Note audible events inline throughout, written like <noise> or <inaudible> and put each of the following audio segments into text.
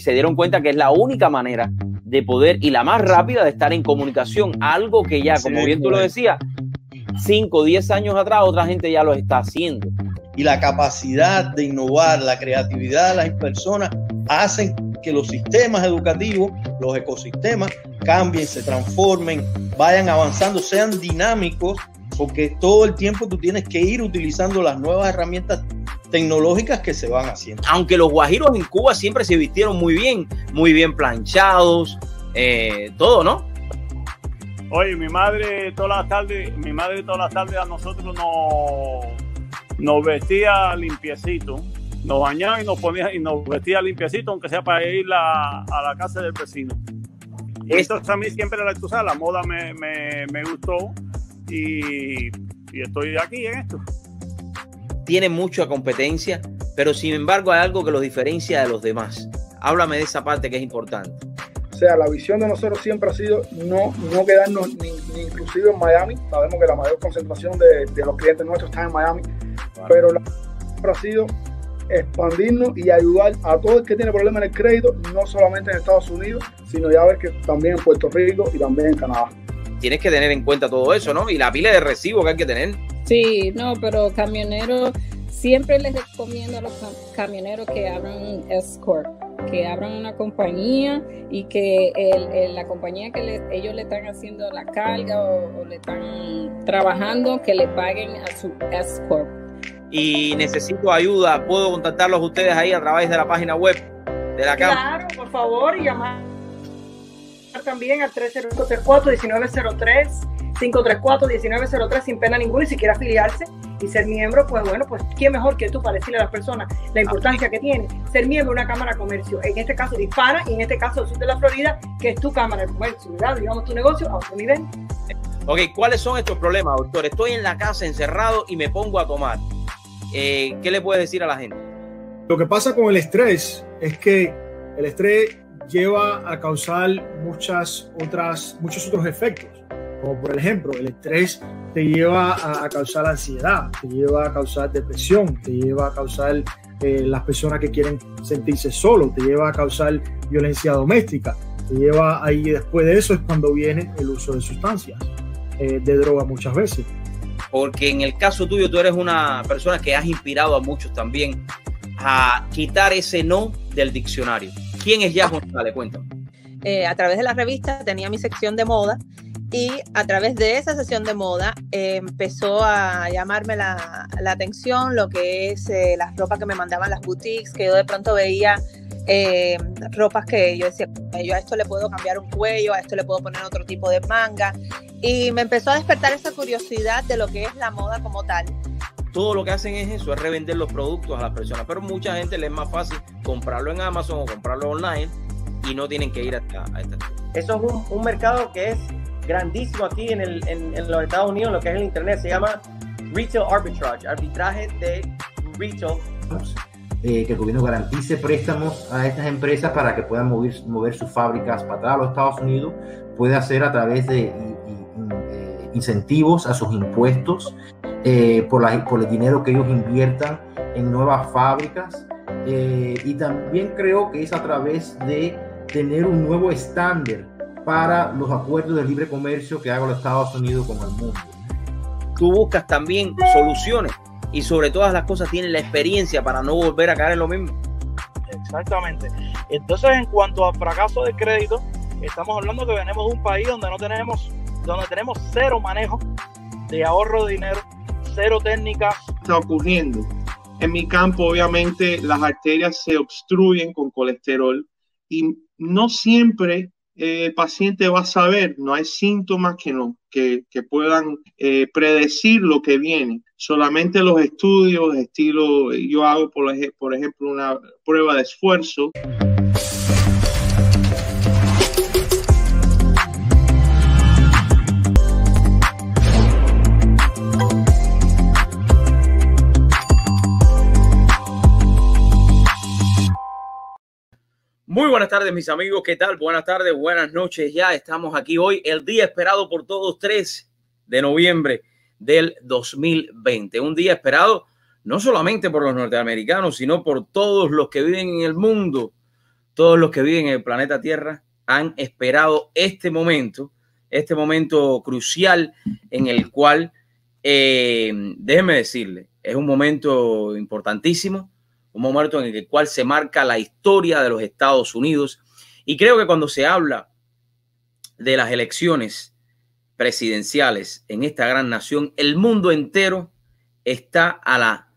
y se dieron cuenta que es la única manera de poder y la más rápida de estar en comunicación, algo que ya, como bien tú lo decías, 5 o 10 años atrás otra gente ya lo está haciendo. Y la capacidad de innovar, la creatividad de las personas hacen que los sistemas educativos, los ecosistemas cambien, se transformen, vayan avanzando, sean dinámicos, porque todo el tiempo tú tienes que ir utilizando las nuevas herramientas tecnológicas que se van haciendo. Aunque los guajiros en Cuba siempre se vistieron muy bien, muy bien planchados, eh, todo, ¿no? Oye, mi madre todas las tardes, mi madre todas las tardes a nosotros nos, nos vestía limpiecito, nos bañaba y nos ponía y nos vestía limpiecito, aunque sea para ir a la casa del vecino. Esto a mí siempre la, tú la moda me, me, me gustó y, y estoy aquí en esto. Tiene mucha competencia, pero sin embargo hay algo que los diferencia de los demás. Háblame de esa parte que es importante. O sea, la visión de nosotros siempre ha sido no, no quedarnos ni, ni inclusive en Miami. Sabemos que la mayor concentración de, de los clientes nuestros está en Miami, pero la siempre ha sido expandirnos y ayudar a todo el que tiene problemas en el crédito, no solamente en Estados Unidos, sino ya ver que también en Puerto Rico y también en Canadá. Tienes que tener en cuenta todo eso, ¿no? Y la pila de recibo que hay que tener. Sí, no, pero camioneros, siempre les recomiendo a los camioneros que abran un escort, que abran una compañía y que la compañía que ellos le están haciendo la carga o, o le están trabajando, que le paguen a su escort. Y necesito ayuda, puedo contactarlos ustedes ahí a través de la página web de la. Claro, por favor, y llamar también al 30534-1903, 534-1903 sin pena ninguna y si quiere afiliarse y ser miembro, pues bueno, pues quién mejor que tú para decirle a las personas la importancia que tiene ser miembro de una Cámara de Comercio, en este caso hispana y en este caso del sur de la Florida, que es tu Cámara de Comercio, ¿verdad? Digamos tu negocio a otro nivel. Ok, ¿cuáles son estos problemas, doctor? Estoy en la casa encerrado y me pongo a tomar. Eh, ¿qué le puedes decir a la gente? Lo que pasa con el estrés es que el estrés lleva a causar muchas otras, muchos otros efectos. Como por ejemplo, el estrés te lleva a, causar ansiedad, te lleva a causar depresión, te lleva a causar eh, las personas que quieren sentirse solo, te lleva a causar violencia doméstica, te lleva ahí después de eso es cuando viene el uso de sustancias, eh, de droga muchas veces porque en el caso tuyo tú eres una persona que has inspirado a muchos también a quitar ese no del diccionario. ¿Quién es Yas González? Cuéntame. Eh, a través de la revista tenía mi sección de moda y a través de esa sesión de moda eh, empezó a llamarme la, la, atención lo que es eh, las ropas que me mandaban las boutiques, que yo de pronto veía eh, ropas que yo decía, yo a esto le puedo cambiar un cuello, a esto le puedo poner otro tipo de manga. Y me empezó a despertar esa curiosidad de lo que es la moda como tal. Todo lo que hacen es eso, es revender los productos a las personas. Pero mucha gente le es más fácil comprarlo en Amazon o comprarlo online y no tienen que ir hasta, a esta. Eso es un, un, mercado que es grandísimo aquí en, el, en, en los Estados Unidos, lo que es el Internet. Se llama Retail Arbitrage, arbitraje de retail. Eh, que el gobierno garantice préstamos a estas empresas para que puedan mover, mover sus fábricas para atrás a los Estados Unidos, puede hacer a través de eh, incentivos a sus impuestos, eh, por, la, por el dinero que ellos inviertan en nuevas fábricas, y también creo que es a través de tener un nuevo estándar para los acuerdos de libre comercio que haga los Estados Unidos con el mundo. Tú buscas también soluciones y sobre todas las cosas tienen la experiencia para no volver a caer en lo mismo. Exactamente. Entonces, en cuanto a fracaso de crédito, estamos hablando que venimos de un país donde no tenemos, donde tenemos cero manejo de ahorro de dinero, cero técnicas. Está ocurriendo. En mi campo, obviamente, las arterias se obstruyen con colesterol y no siempre el paciente va a saber, no hay síntomas que, no, que, que puedan eh, predecir lo que viene. Solamente los estudios, estilo, yo hago, por, por ejemplo, una prueba de esfuerzo. Muy buenas tardes, mis amigos. ¿Qué tal? Buenas tardes, buenas noches. Ya estamos aquí hoy, el día esperado por todos, 3 de noviembre del 2020. Un día esperado no solamente por los norteamericanos, sino por todos los que viven en el mundo. todos los que viven en el planeta Tierra han esperado este momento, este momento crucial en el cual, eh, déjeme decirle, es un momento importantísimo, un momento en el cual se marca la historia de los Estados Unidos. Y creo que cuando se habla de las elecciones presidenciales en esta gran nación, el mundo entero está a la,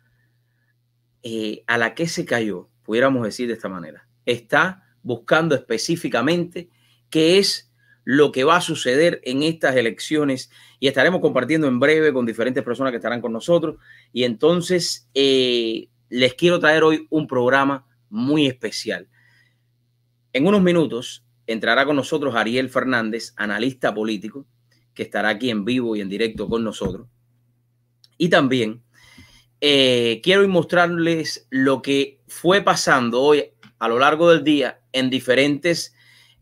eh, a la que se cayó, pudiéramos decir de esta manera. Está buscando específicamente qué es lo que va a suceder en estas elecciones y estaremos compartiendo en breve con diferentes personas que estarán con nosotros. Y entonces eh, les quiero traer hoy un programa muy especial. En unos minutos entrará con nosotros Ariel Fernández, analista político, que estará aquí en vivo y en directo con nosotros. Y también eh, quiero mostrarles lo que fue pasando hoy a lo largo del día en diferentes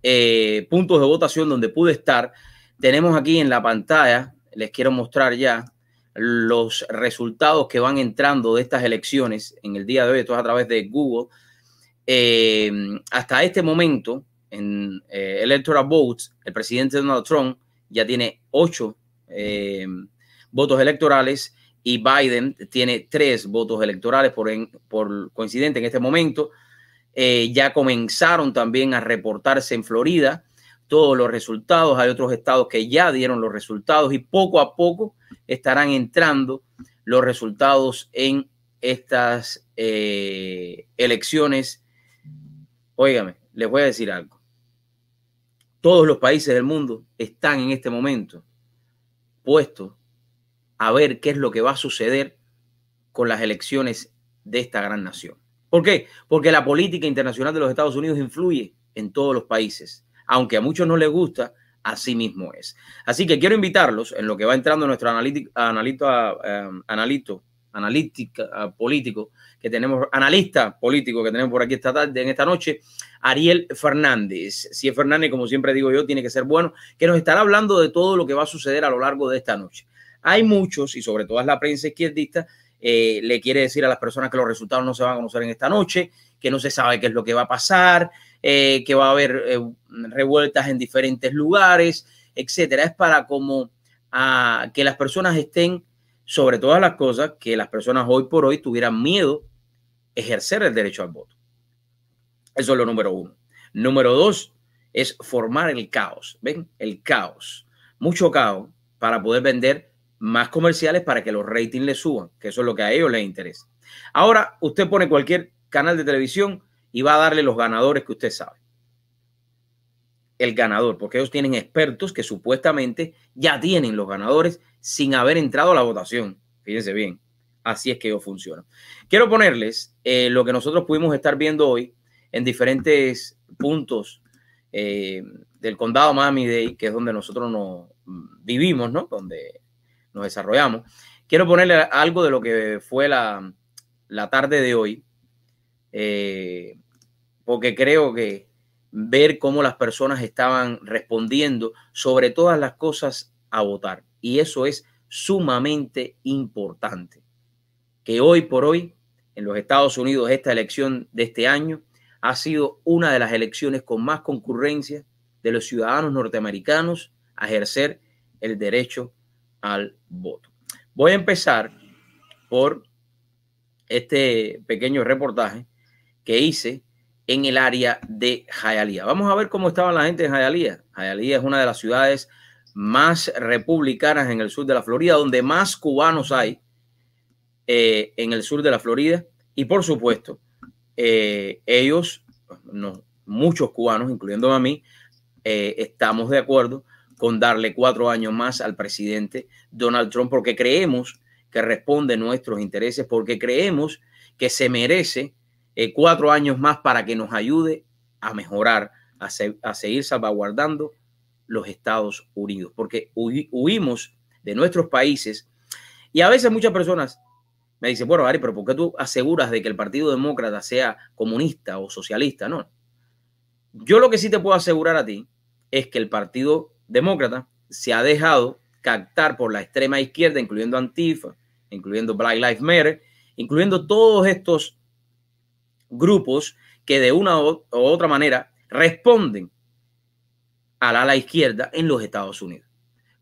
eh, puntos de votación donde pude estar. Tenemos aquí en la pantalla, les quiero mostrar ya los resultados que van entrando de estas elecciones en el día de hoy, esto es a través de Google. Eh, hasta este momento, en eh, Electoral Votes, el presidente Donald Trump ya tiene ocho votos electorales y Biden tiene tres votos electorales por, coincidente en este momento. Eh, ya comenzaron también a reportarse en Florida todos los resultados. Hay otros estados que ya dieron los resultados y poco a poco estarán entrando los resultados en estas eh, elecciones. Óigame, les voy a decir algo. Todos los países del mundo están en este momento puestos a ver qué es lo que va a suceder con las elecciones de esta gran nación. ¿Por qué? Porque la política internacional de los Estados Unidos influye en todos los países. Aunque a muchos no les gusta, así mismo es. Así que quiero invitarlos en lo que va entrando nuestro analito, em, analito, analítica político que tenemos, analista político que tenemos por aquí esta tarde, en esta noche, Ariel Fernández. Si es Fernández, como siempre digo yo, tiene que ser bueno, que nos estará hablando de todo lo que va a suceder a lo largo de esta noche. Hay muchos, y sobre todo la prensa izquierdista, eh, le quiere decir a las personas que los resultados no se van a conocer en esta noche, que no se sabe qué es lo que va a pasar, eh, que va a haber eh, revueltas en diferentes lugares, etcétera. Es para como a, que las personas estén, sobre todas las cosas, que las personas hoy por hoy tuvieran miedo ejercer el derecho al voto. Eso es lo número uno. Número dos es formar el caos. ¿Ven? El caos. Mucho caos para poder vender más comerciales para que los ratings le suban, que eso es lo que a ellos les interesa. Ahora usted pone cualquier canal de televisión y va a darle los ganadores que usted sabe. El ganador, porque ellos tienen expertos que supuestamente ya tienen los ganadores sin haber entrado a la votación. Fíjense bien, así es que ellos funcionan. Quiero ponerles eh, lo que nosotros pudimos estar viendo hoy en diferentes puntos eh, del condado Miami-Dade, que es donde nosotros nos vivimos, ¿no? Donde nos desarrollamos. Quiero ponerle algo de lo que fue la, tarde de hoy, eh, porque creo que ver cómo las personas estaban respondiendo sobre todas las cosas a votar. Y eso es sumamente importante. Que hoy por hoy, en los Estados Unidos, esta elección de este año ha sido una de las elecciones con más concurrencia de los ciudadanos norteamericanos a ejercer el derecho al voto. Voy a empezar por este pequeño reportaje que hice en el área de Hialeah. Vamos a ver cómo estaba la gente en Hialeah. Hialeah es una de las ciudades más republicanas en el sur de la Florida, donde más cubanos hay eh, en el sur de la Florida. Y por supuesto, eh, ellos, muchos cubanos, incluyendo a mí, eh, estamos de acuerdo con darle cuatro años más al presidente Donald Trump porque creemos que responde nuestros intereses, porque creemos que se merece eh, cuatro años más para que nos ayude a mejorar, a, seguir salvaguardando los Estados Unidos, porque huimos de nuestros países y a veces muchas personas me dicen, bueno, Ari, pero ¿por qué tú aseguras de que el Partido Demócrata sea comunista o socialista? No. Yo lo que sí te puedo asegurar a ti es que el Partido demócrata se ha dejado captar por la extrema izquierda, incluyendo Antifa, incluyendo Black Lives Matter, incluyendo todos estos grupos que de una u otra manera responden al ala izquierda en los Estados Unidos.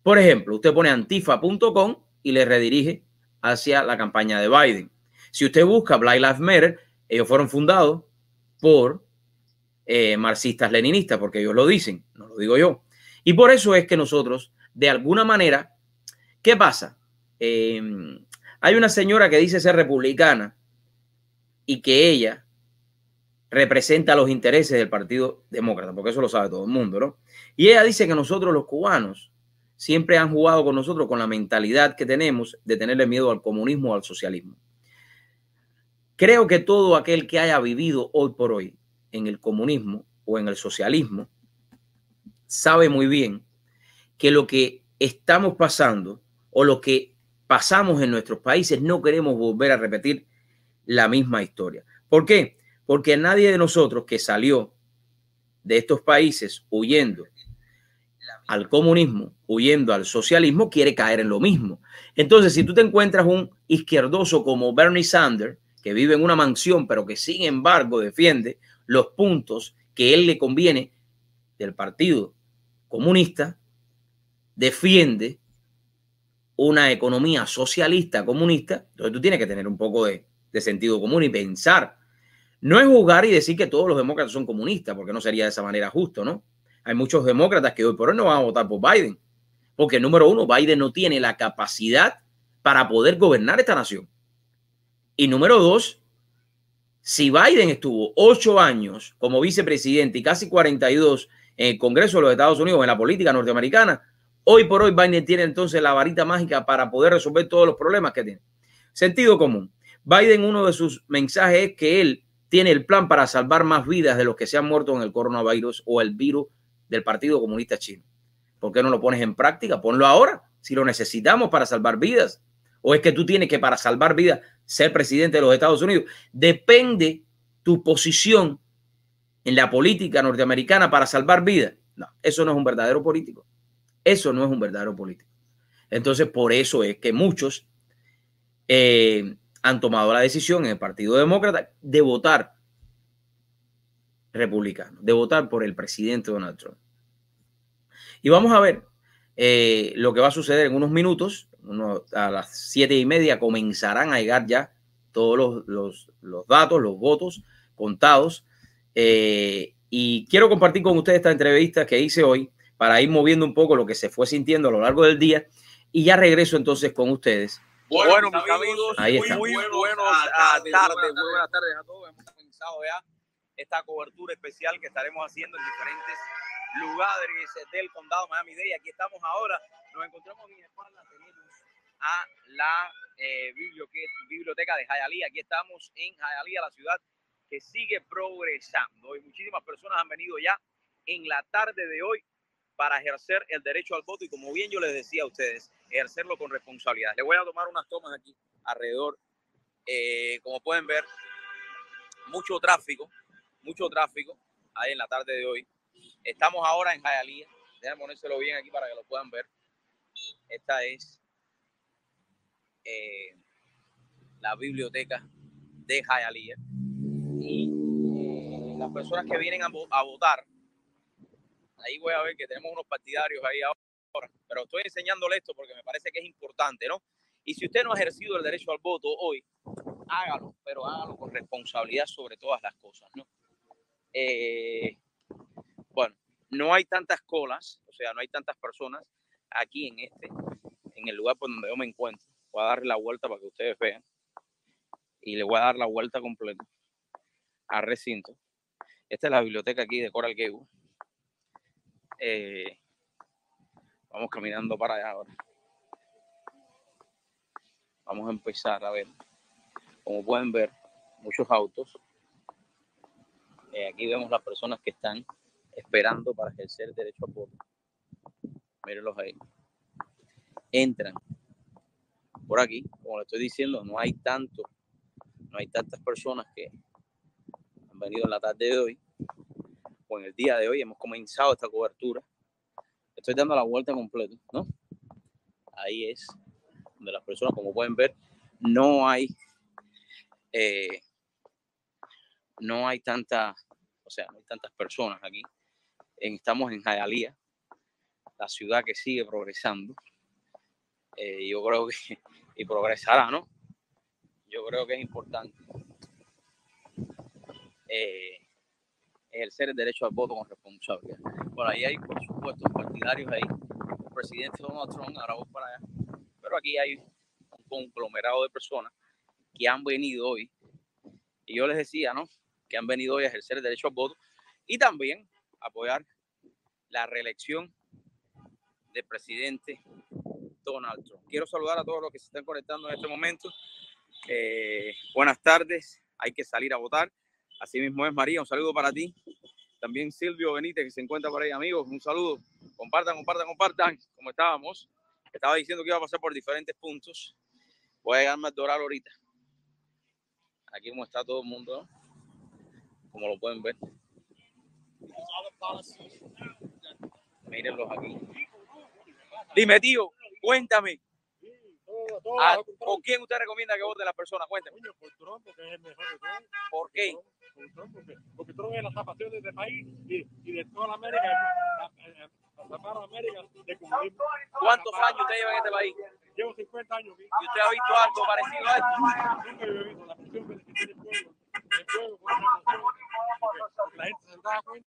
Por ejemplo, usted pone antifa.com y le redirige hacia la campaña de Biden. Si usted busca Black Lives Matter, ellos fueron fundados por eh, marxistas leninistas, porque ellos lo dicen, no lo digo yo. Y por eso es que nosotros, de alguna manera, ¿qué pasa? Eh, hay una señora que dice ser republicana y que ella representa los intereses del Partido Demócrata, porque eso lo sabe todo el mundo, ¿no? Y ella dice que nosotros los cubanos siempre han jugado con nosotros con la mentalidad que tenemos de tenerle miedo al comunismo o al socialismo. Creo que todo aquel que haya vivido hoy por hoy en el comunismo o en el socialismo sabe muy bien que lo que estamos pasando o lo que pasamos en nuestros países no queremos volver a repetir la misma historia. ¿Por qué? Porque nadie de nosotros que salió de estos países huyendo al comunismo, huyendo al socialismo, quiere caer en lo mismo. Entonces, si tú te encuentras un izquierdoso como Bernie Sanders, que vive en una mansión, pero que sin embargo defiende los puntos que él le conviene del Partido Comunista, defiende una economía socialista comunista, entonces tú tienes que tener un poco de, de sentido común y pensar. No es jugar y decir que todos los demócratas son comunistas, porque no sería de esa manera justo, ¿no? Hay muchos demócratas que hoy por hoy no van a votar por Biden, porque número uno, Biden no tiene la capacidad para poder gobernar esta nación. Y número dos, si Biden estuvo ocho años como vicepresidente y casi 42 en el Congreso de los Estados Unidos, en la política norteamericana, hoy por hoy Biden tiene entonces la varita mágica para poder resolver todos los problemas que tiene. Sentido común. Biden, uno de sus mensajes es que él tiene el plan para salvar más vidas de los que se han muerto en el coronavirus o el virus del Partido Comunista Chino. ¿Por qué no lo pones en práctica? Ponlo ahora, si lo necesitamos para salvar vidas. ¿O es que tú tienes que para salvar vidas ser presidente de los Estados Unidos? Depende tu posición en la política norteamericana para salvar vidas. No, eso no es un verdadero político. Eso no es un verdadero político. Entonces, por eso es que muchos eh, han tomado la decisión en el Partido Demócrata de votar republicano, de votar por el presidente Donald Trump. Y vamos a ver eh, lo que va a suceder en unos minutos. a las siete y media comenzarán a llegar ya todos los, datos, los votos contados. Eh, y quiero compartir con ustedes esta entrevista que hice hoy para ir moviendo un poco lo que se fue sintiendo a lo largo del día. Y ya regreso entonces con ustedes. Bueno, mis amigos, Ahí muy, está. muy buenos tardes, tardes, muy buenas tardes a todos. Hemos comenzado ya esta cobertura especial que estaremos haciendo en diferentes lugares del condado Miami-Dade. Aquí estamos ahora, nos encontramos en mi espalda, tenemos a la eh, biblioteca de Hialeah. Aquí estamos en Hialeah, la ciudad que sigue progresando. Y muchísimas personas han venido ya en la tarde de hoy para ejercer el derecho al voto y como bien yo les decía a ustedes, ejercerlo con responsabilidad. Les voy a tomar unas tomas aquí alrededor. Eh, como pueden ver, mucho tráfico, mucho tráfico ahí en la tarde de hoy. Estamos ahora en Hialeah. Déjenme ponérselo bien aquí para que lo puedan ver. Esta es eh, la biblioteca de Hialeah. Y las personas que vienen a votar, ahí voy a ver que tenemos unos partidarios ahí ahora. Pero estoy enseñándole esto porque me parece que es importante, ¿no? Y si usted no ha ejercido el derecho al voto hoy, hágalo, pero hágalo con responsabilidad sobre todas las cosas, ¿no? Eh, bueno, no hay tantas colas, o sea, no hay tantas personas aquí en este, en el lugar por donde yo me encuentro. Voy a darle la vuelta para que ustedes vean. Y le voy a dar la vuelta completa al recinto. Esta es la biblioteca aquí de Coral Gable. Eh, vamos caminando para allá ahora. Vamos a empezar a ver. Como pueden ver, muchos autos. Eh, aquí vemos las personas que están esperando para ejercer derecho a voto. Mírenlos ahí. Entran por aquí, como le estoy diciendo, no hay tanto, no hay tantas personas que venido en la tarde de hoy o en el día de hoy. Hemos comenzado esta cobertura. Estoy dando la vuelta completa, ¿no? Ahí es donde las personas, como pueden ver, no hay eh, no hay tanta, o sea, no hay tantas personas aquí. Estamos en Hialeah, la ciudad que sigue progresando. Eh, yo creo que, y progresará, ¿no? Yo creo que es importante eh, ejercer el derecho al voto con responsabilidad. Bueno, ahí hay, por supuesto, partidarios ahí. El presidente Donald Trump, ahora voy para allá. Pero aquí hay un conglomerado de personas que han venido hoy. Y yo les decía, ¿no? Que han venido hoy a ejercer el derecho al voto y también apoyar la reelección del presidente Donald Trump. Quiero saludar a todos los que se están conectando en este momento. Eh, buenas tardes, hay que salir a votar. Así mismo es María, un saludo para ti. También Silvio Benítez, que se encuentra por ahí, amigos, un saludo. Compartan, compartan, compartan, como estábamos. Estaba diciendo que iba a pasar por diferentes puntos. Voy a llegarme al Doral ahorita. Aquí como está todo el mundo, ¿no? como lo pueden ver. Mírenlos aquí. Dime, tío, cuéntame. ¿A- ¿Con quién usted recomienda que vote la persona? Cuéntame. Por Trump, porque es el mejor de todos. ¿Por qué? Por Trump, porque, porque Trump es la salvación de este país y, y de toda la América. La, la, la América de comunismo. ¿Cuántos años usted lleva en este país? Llevo 50 años. ¿Y usted ha visto algo parecido a esto? Nunca he visto la presión que tiene el pueblo. El pueblo con porque, porque la gente se da cuenta,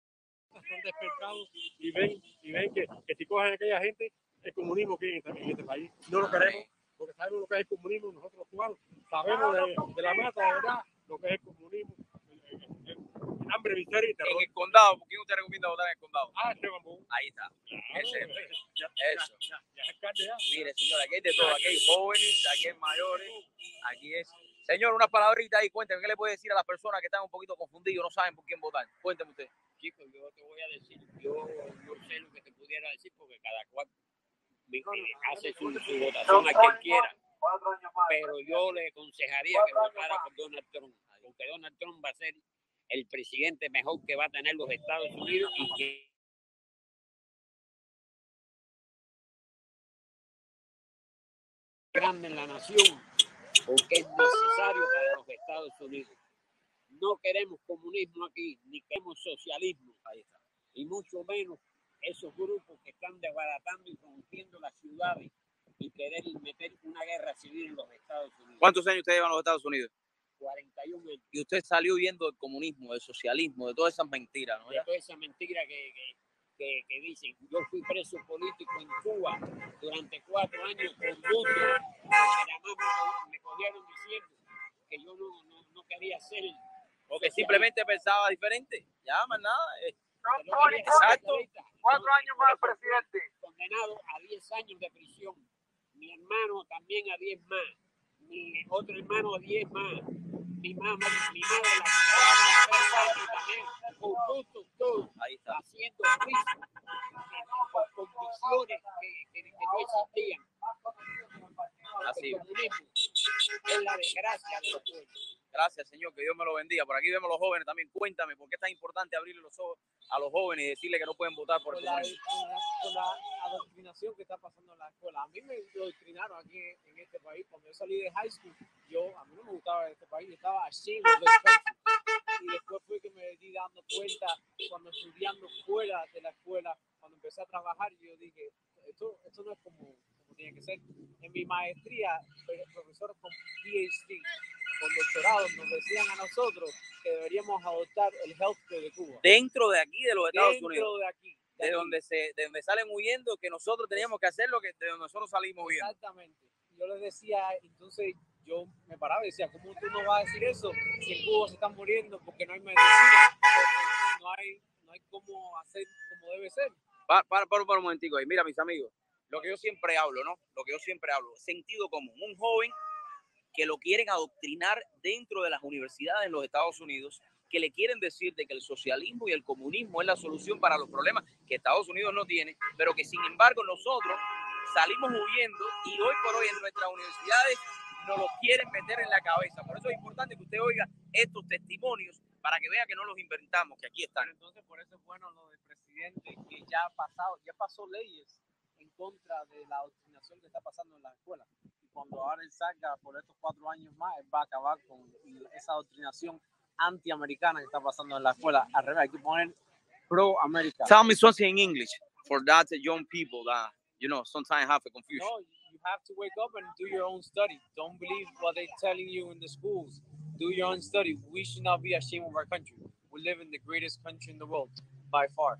están despertados y ven, y ven que, que si cogen a aquella gente, el comunismo que hay en este, en este país. No lo queremos, porque sabemos lo que es el comunismo nosotros los cubanos. Sabemos de, de la mata, de verdad, lo que es el comunismo. El, el- el- el hambre, miseria y terror. En el condado, ¿por quién usted recomienda votar en el condado? Ah, Esteban Bou. Ahí está. Ese es. Ya, Eso. ya, ya ya. Mire, señor, aquí hay de todo. Aquí hay jóvenes, aquí hay mayores, aquí es. Señor, una palabrita ahí, cuénteme, ¿qué le puede decir a las personas que están un poquito confundidos, no saben por quién votar? Cuénteme usted. Chicos, yo te voy a decir, yo no sé lo que te pudiera decir porque cada cual hace su, su votación a quien quiera. Pero yo le aconsejaría que votara por Donald Trump, porque Donald Trump va a ser el presidente mejor que va a tener los Estados Unidos y que grande en la nación, porque es necesario para los Estados Unidos. No queremos comunismo aquí, ni queremos socialismo. Ahí está. Y mucho menos esos grupos que están desbaratando y rompiendo las ciudades y querer meter una guerra civil en los Estados Unidos. ¿Cuántos años usted lleva en los Estados Unidos? 41 años. Y usted salió viendo el comunismo, del socialismo, de todas esas mentiras, ¿no? de toda esa mentira que, que, que- que dicen. Yo fui preso político en Cuba durante cuatro años nada más me, me cogieron diciendo que yo no, no, no quería ser. Porque simplemente pensaba diferente. Ya, más nada. eh. Exacto. Cuatro años más, presidente. Condenado a 10 años de prisión. Mi hermano también a 10 más. Mi otro hermano a 10 más. Mi mamá, mi madre la condenaron a 3 años también. Todos. Ahí está. Haciendo juicio por convicciones que, que, que no existían. Así. El comunismo es la desgracia de los pueblos. Gracias, Señor, que Dios me lo bendiga. Por aquí vemos a los jóvenes también. Cuéntame, ¿por qué es tan importante abrirle los ojos a los jóvenes y decirles que no pueden votar por por el la, por la- por la adoctrinación que está pasando en la escuela. A mí me adoctrinaron aquí en este país. Cuando yo salí de high school, yo, a mí no me gustaba este país, yo estaba ashamed of this country. Y después fue que me di dando cuenta, cuando estudiando fuera de la escuela, cuando empecé a trabajar, yo dije, esto, esto no es como, tiene que ser. En mi maestría, profesores con PhD, con doctorado, nos decían a nosotros que deberíamos adoptar el healthcare de Cuba. Dentro de aquí, de los Estados Dentro Unidos. de aquí. De donde, se, de donde salen huyendo, que nosotros teníamos que hacer lo que de donde nosotros salimos huyendo. Exactamente. Yo les decía, entonces yo me paraba y decía, ¿cómo tú no vas a decir eso si en Cuba se están muriendo porque no hay medicina? Porque no hay, no hay cómo hacer como debe ser. Para, para, para, para un momentico ahí. Mira, mis amigos, lo que yo siempre hablo, ¿no? Lo que yo siempre hablo, sentido común. Un joven que lo quieren adoctrinar dentro de las universidades en los Estados Unidos, que le quieren decir de que el socialismo y el comunismo es la solución para los problemas que Estados Unidos no tiene, pero que sin embargo nosotros salimos huyendo y hoy por hoy en nuestras universidades nos lo quieren meter en la cabeza. Por eso es importante que usted oiga estos testimonios para que vea que no los inventamos, que aquí están. Entonces, por eso es bueno lo del presidente, que ya ha pasado, ya pasó leyes contra de la adoctrinación que está pasando en las escuelas. Y cuando ahora él salga por estos cuatro años más, él va a acabar con esa adoctrinación antiamericana que está pasando en la escuela. Al revés, hay que poner pro América. Tell me something in English for that young people that you know sometimes have a confusion. No, you have to wake up and do your own study. Don't believe what they're telling you in the schools. Do your own study. We should not be ashamed of our country. We live in the greatest country in the world, by far.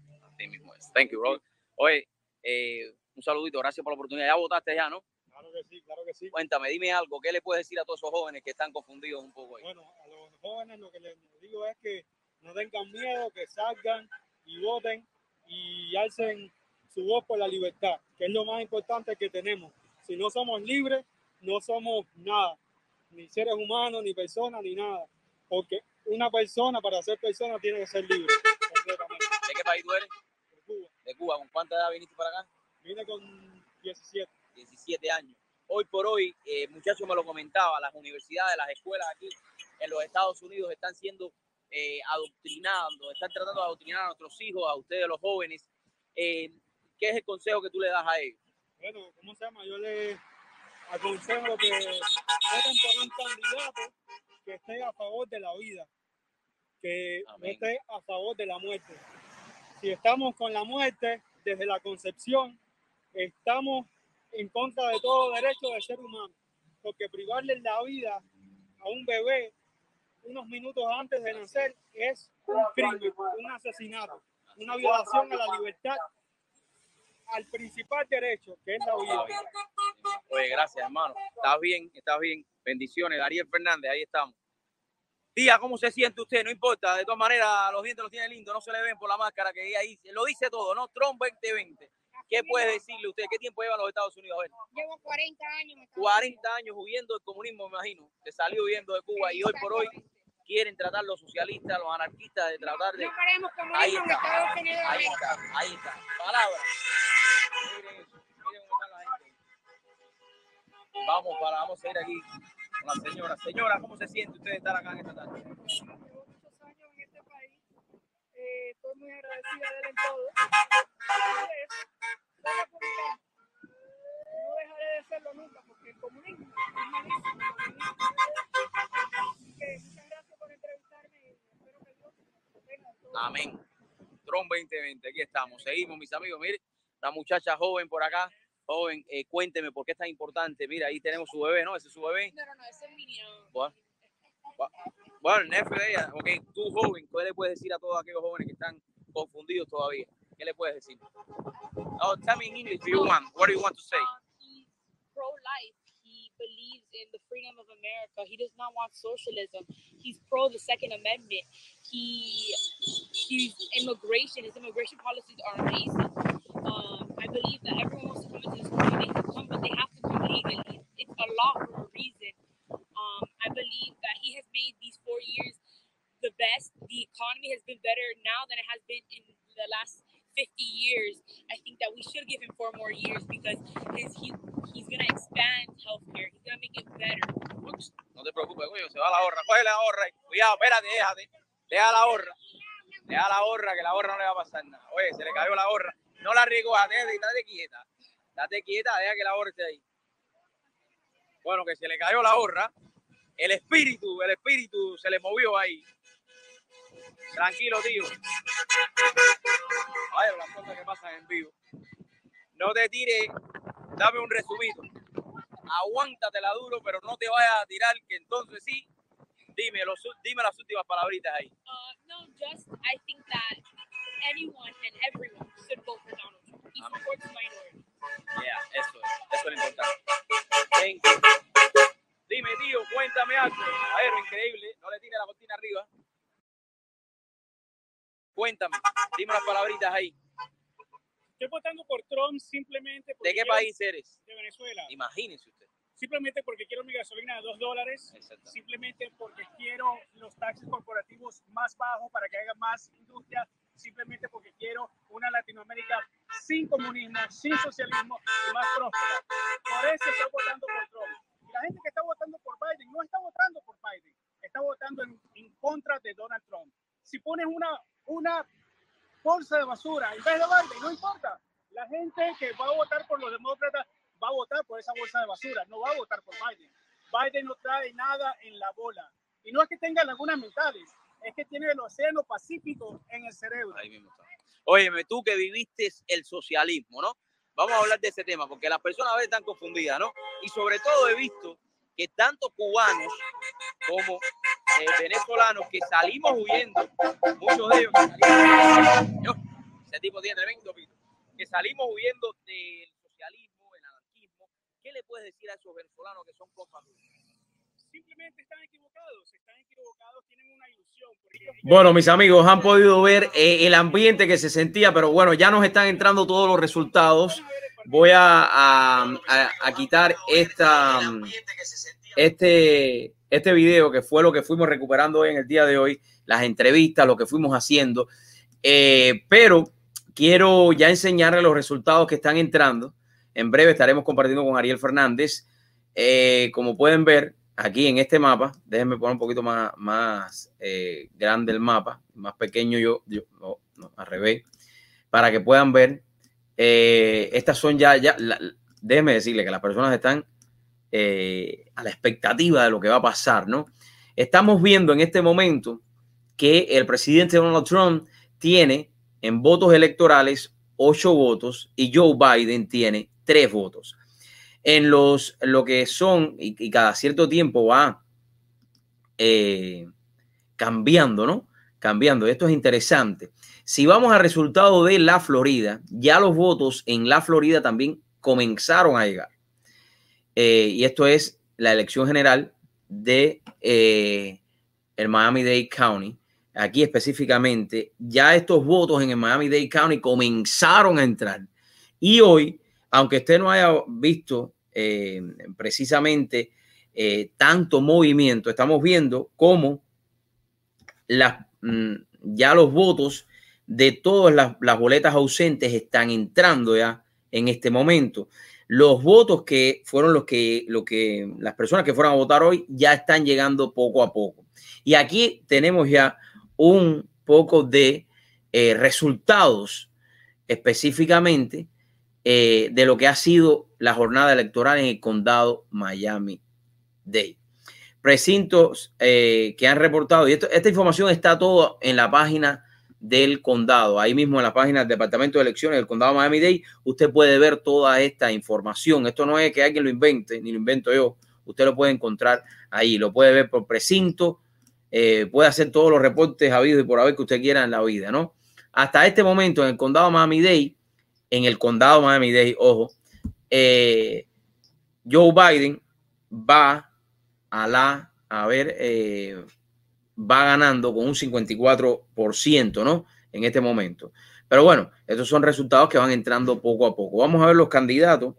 Thank you, bro. Oye, eh, un saludito, gracias por la oportunidad. Ya votaste ya, ¿no? Claro que sí, claro que sí. Cuéntame, dime algo. ¿Qué le puedes decir a todos esos jóvenes que están confundidos un poco ahí? Bueno, a los jóvenes lo que les digo es que no tengan miedo, que salgan y voten y alcen su voz por la libertad, que es lo más importante que tenemos. Si no somos libres, no somos nada, ni seres humanos, ni personas, ni nada. Porque una persona para ser persona tiene que ser libre. ¿De qué país tú eres? De Cuba. De Cuba. ¿Con cuánta edad viniste para acá? Vine con 17. 17 años. Hoy por hoy, eh, muchachos me lo comentaba, las universidades, las escuelas aquí en los Estados Unidos están siendo eh, adoctrinando, están tratando de adoctrinar a nuestros hijos, a ustedes los jóvenes. Eh, ¿Qué es el consejo que tú le das a ellos? Bueno, ¿cómo se llama? Yo le aconsejo que voten por un candidato que esté a favor de la vida, que no esté a favor de la muerte. Si estamos con la muerte desde la concepción, estamos en contra de todo derecho de ser humano, porque privarle la vida a un bebé unos minutos antes de nacer es un crimen, un asesinato, una violación a la libertad, al principal derecho, que es la vida. Oye, gracias, hermano. Estás bien, estás bien. Bendiciones. Ariel Fernández, ahí estamos. Tía, ¿cómo se siente usted? No importa, de todas maneras, los dientes los tiene lindos, no se le ven por la máscara que ahí lo dice todo, ¿no? Trump 2020. ¿Qué puede decirle usted? ¿Qué tiempo lleva en los Estados Unidos? A ver. Llevo 40 años. me está 40 años huyendo del comunismo, me imagino. Se salió huyendo de Cuba y hoy por hoy quieren tratar los socialistas, los anarquistas de tratar de. No queremos comunismo Ahí en está, Estados Unidos de ahí está, ahí está. Palabra. Miren eso, miren cómo está la gente. Vamos para, vamos a ir aquí con la señora. Señora, ¿cómo se siente usted de estar acá en esta tarde? muchos años en este país. Eh, estoy muy agradecida de él en todo. Y eso, soy republicana. No dejaré de serlo nunca porque el comunismo es malísimo. Así que muchas gracias por entrevistarme y espero que Dios bendiga a todos. Amén. Tron 2020, aquí estamos. Seguimos, mis amigos. Mire, la muchacha joven por acá. Joven, eh, cuénteme por qué es tan importante. Mira, ahí tenemos su bebé, ¿no? Ese es su bebé. No, no, no, ese es mi niño. Bueno, bu- bueno, el de ella, ok, tú joven, ¿qué le puedes decir a todos aquellos jóvenes que están confundidos todavía? ¿Qué le puedes decir? Oh, tell me in English if you want. What do you want to say? he's pro-life. He believes in the freedom of America. He does not want socialism. He's pro the Second Amendment. He he's immigration. His immigration policies are amazing. Um, I believe that everyone wants to come into this country. They can come, but they have to come legally. It's a law for a reason. Um, I believe that he has made these four years the best. The economy has been better now than it has been in the last 50 years. I think that we should give him four more years because his, he, he's going to expand healthcare. He's going to make it better. No te preocupes, güey, se va la horra. Coge la horra. Cuidado, espérate, déjate. Deja la horra. Deja la horra, que la horra no le va a pasar nada. Oye, se le cayó la horra. No la recojas, déjate, date quieta. Date quieta, deja que la horra esté ahí. Bueno, que se le cayó la horra. El espíritu, el espíritu se le movió ahí. Tranquilo, tío. Ay, las cosas que pasan en vivo. No te tires, dame un resumito. Aguántatela duro, pero no te vayas a tirar, que entonces sí. Dime, los, dime las últimas palabritas ahí. Uh, no, just I think that anyone and everyone should vote for Donald Trump. He supports minorities. Yeah, eso es, eso es lo importante. Thank you. Dime, tío, cuéntame algo. A ver, increíble, no le tires la cortina arriba. Cuéntame, dime las palabritas ahí. Estoy votando por Trump simplemente porque ¿De qué quiero- país eres? De Venezuela. Imagínese usted. Simplemente porque quiero mi gasolina de dos dólares. Simplemente porque quiero los taxis corporativos más bajos para que haya más industria. Simplemente porque quiero una Latinoamérica sin comunismo, sin socialismo y más próspera. Por eso estoy votando por Trump. Y la gente que está votando por Biden no está votando por Biden, está votando en, en contra de Donald Trump. Si pones una, una bolsa de basura en vez de Biden, no importa. La gente que va a votar por los demócratas va a votar por esa bolsa de basura, no va a votar por Biden. Biden no trae nada en la bola. Y no es que tenga lagunas mentales, es que tiene el océano Pacífico en el cerebro. Ahí mismo está. Óyeme, tú que viviste el socialismo, ¿no? Vamos a hablar de ese tema, porque las personas a veces están confundidas, ¿no? Y sobre todo he visto que tanto cubanos como eh, venezolanos que salimos huyendo, muchos de ellos, que salimos- Yo, ese tipo tiene tremendo pito, que salimos huyendo del socialismo, del anarquismo, ¿qué le puedes decir a esos venezolanos que son compas? Simplemente están equivocados, están equivocados, tienen una ilusión. porque- Bueno, mis amigos, han podido ver eh, el ambiente que se sentía, pero bueno, ya nos están entrando todos los resultados. Voy a, a- a- a quitar esta, este, este video que fue lo que fuimos recuperando hoy en el día de hoy, las entrevistas, lo que fuimos haciendo. Eh, pero quiero ya enseñarles los resultados que están entrando. En breve estaremos compartiendo con Ariel Fernández. Eh, como pueden ver aquí en este mapa, déjenme poner un poquito más, más eh, grande el mapa, más pequeño yo, yo no, no, al revés, para que puedan ver. estas son ya, ya la- déjenme decirle que las personas están eh, a la expectativa de lo que va a pasar, ¿no? Estamos viendo en este momento que el presidente Donald Trump tiene en votos electorales ocho votos y Joe Biden tiene tres votos. En los lo que son, y, cada cierto tiempo va eh, cambiando, ¿no? Cambiando. Esto es interesante. Si vamos al resultado de la Florida, ya los votos en la Florida también comenzaron a llegar. Eh, y esto es la elección general de eh, el Miami-Dade County. Aquí específicamente, ya estos votos en el Miami-Dade County comenzaron a entrar. Y hoy, aunque usted no haya visto eh, precisamente tanto movimiento, estamos viendo cómo mm, ya los votos de todas las, las boletas ausentes están entrando ya en este momento. Los votos que fueron los que, lo que las personas que fueron a votar hoy ya están llegando poco a poco. Y aquí tenemos ya un poco de eh, resultados específicamente eh, de lo que ha sido la jornada electoral en el condado Miami-Dade. Precintos eh, que han reportado, y esta información está todo en la página del condado, ahí mismo en la página del Departamento de Elecciones del condado Miami-Dade, usted puede ver toda esta información. Esto no es que alguien lo invente, ni lo invento yo, usted lo puede encontrar ahí, lo puede ver por precinto, eh, puede hacer todos los reportes habidos y por haber que usted quiera en la vida, ¿no? Hasta este momento en el condado Miami-Dade, en el condado Miami-Dade, ojo, eh, Joe Biden va a la, a ver, eh, va ganando con un 54%, ¿no? En este momento. Pero bueno, estos son resultados que van entrando poco a poco. Vamos a ver los candidatos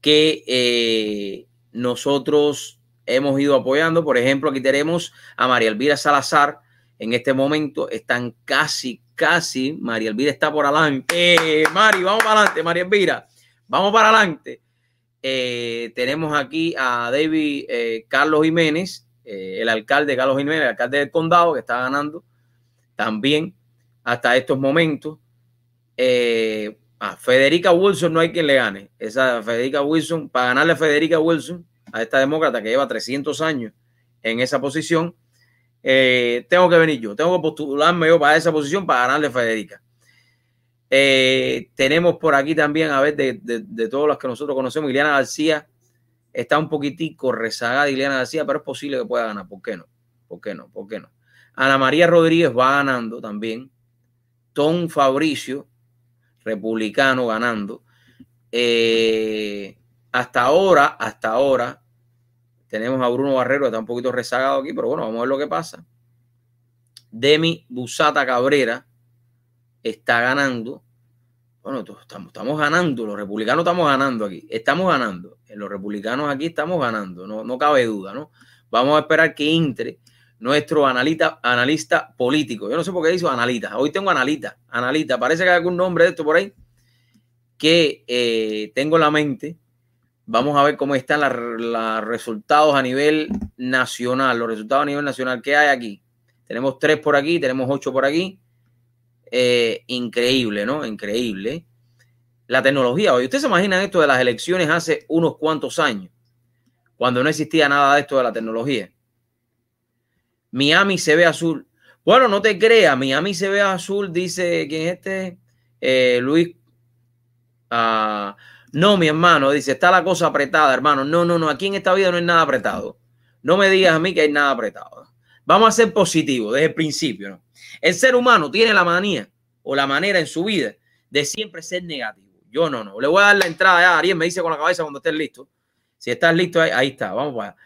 que eh, nosotros hemos ido apoyando. Por ejemplo, aquí tenemos a María Elvira Salazar. En este momento están casi, casi. María Elvira está por adelante. Eh, Mari, vamos para adelante, María Elvira. Vamos para adelante. Eh, tenemos aquí a David eh, Carlos Jiménez, eh, el alcalde Carlos Jiménez, el alcalde del condado, que está ganando también hasta estos momentos. Eh, a Federica Wilson no hay quien le gane. Esa Federica Wilson, para ganarle a Federica Wilson, a esta demócrata que lleva 300 años en esa posición, eh, tengo que venir yo, tengo que postularme yo para esa posición para ganarle a Federica. Tenemos por aquí también, a ver, de, de, de todos los que nosotros conocemos, Ileana García está un poquitico rezagada, Ileana García, pero es posible que pueda ganar. ¿Por qué no? ¿Por qué no? ¿Por qué no? Ana María Rodríguez va ganando también. Tom Fabricio, republicano, ganando. Eh, hasta ahora, hasta ahora, tenemos a Bruno Barrero, que está un poquito rezagado aquí, pero bueno, vamos a ver lo que pasa. Demi Busata Cabrera está ganando. Bueno, estamos, ganando, los republicanos estamos ganando aquí, estamos ganando. Los republicanos aquí estamos ganando, no, no cabe duda, ¿no? Vamos a esperar que entre nuestro analista, analista político. Yo no sé por qué dice analista. Hoy tengo analista, analista. Parece que hay algún nombre de esto por ahí que eh, tengo en la mente. Vamos a ver cómo están los resultados a nivel nacional. Los resultados a nivel nacional. ¿Qué hay aquí? Tenemos tres por aquí, tenemos ocho por aquí. Eh, increíble, ¿no? Increíble. La tecnología. Hoy, ¿ustedes se imaginan esto de las elecciones hace unos cuantos años? Cuando no existía nada de esto de la tecnología. Miami se ve azul. Bueno, no te creas, Miami se ve azul, dice quién es este, Eh, Luis. Ah, no, mi hermano, dice, está la cosa apretada, hermano. No, no, no, aquí en esta vida no hay nada apretado. No me digas a mí que hay nada apretado. Vamos a ser positivos desde el principio. ¿no? El ser humano tiene la manía o la manera en su vida de siempre ser negativo. Yo no, no. Le voy a dar la entrada ya. Ariel me dice con la cabeza cuando estés listo. Si estás listo, ahí, ahí está. Vamos para allá.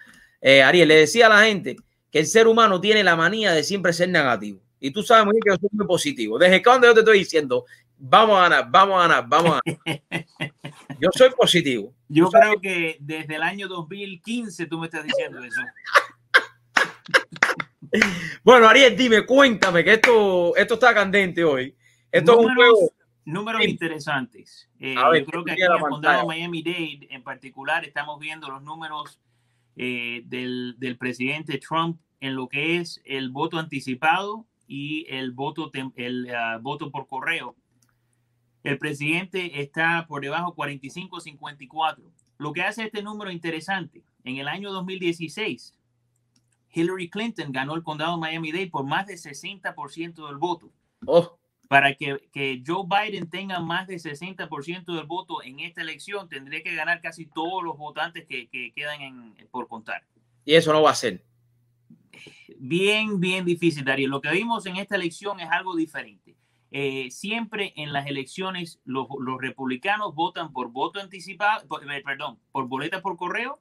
Eh, Ariel, le decía a la gente que el ser humano tiene la manía de siempre ser negativo. Y tú sabes muy bien que yo soy muy positivo. Desde cuando yo te estoy diciendo, vamos a ganar, vamos a ganar, vamos a ganar. <laughs> Yo soy positivo. Yo creo que desde el año 2015 tú me estás diciendo eso. Bueno, Ariel, dime, cuéntame que esto, esto está candente hoy. Esto es un Números- juego. Números Sí. interesantes. Eh, ver, yo creo que ¿qué aquí en el condado? Miami-Dade en particular estamos viendo los números eh, del, del presidente Trump en lo que es el voto anticipado y el voto, tem- el, ah, voto por correo. El presidente está por debajo 45-54. Lo que hace este número interesante, en el año 2016, Hillary Clinton ganó el condado Miami-Dade por más de 60% del voto. Oh, Para que, que Joe Biden tenga más de 60% del voto en esta elección, tendría que ganar casi todos los votantes que, que quedan en- por contar. y eso no va a ser. Bien, bien difícil, Darío. Lo que vimos en esta elección es algo diferente. Eh, siempre en las elecciones los, los republicanos votan por voto anticipado, por- eh, perdón, por boleta por correo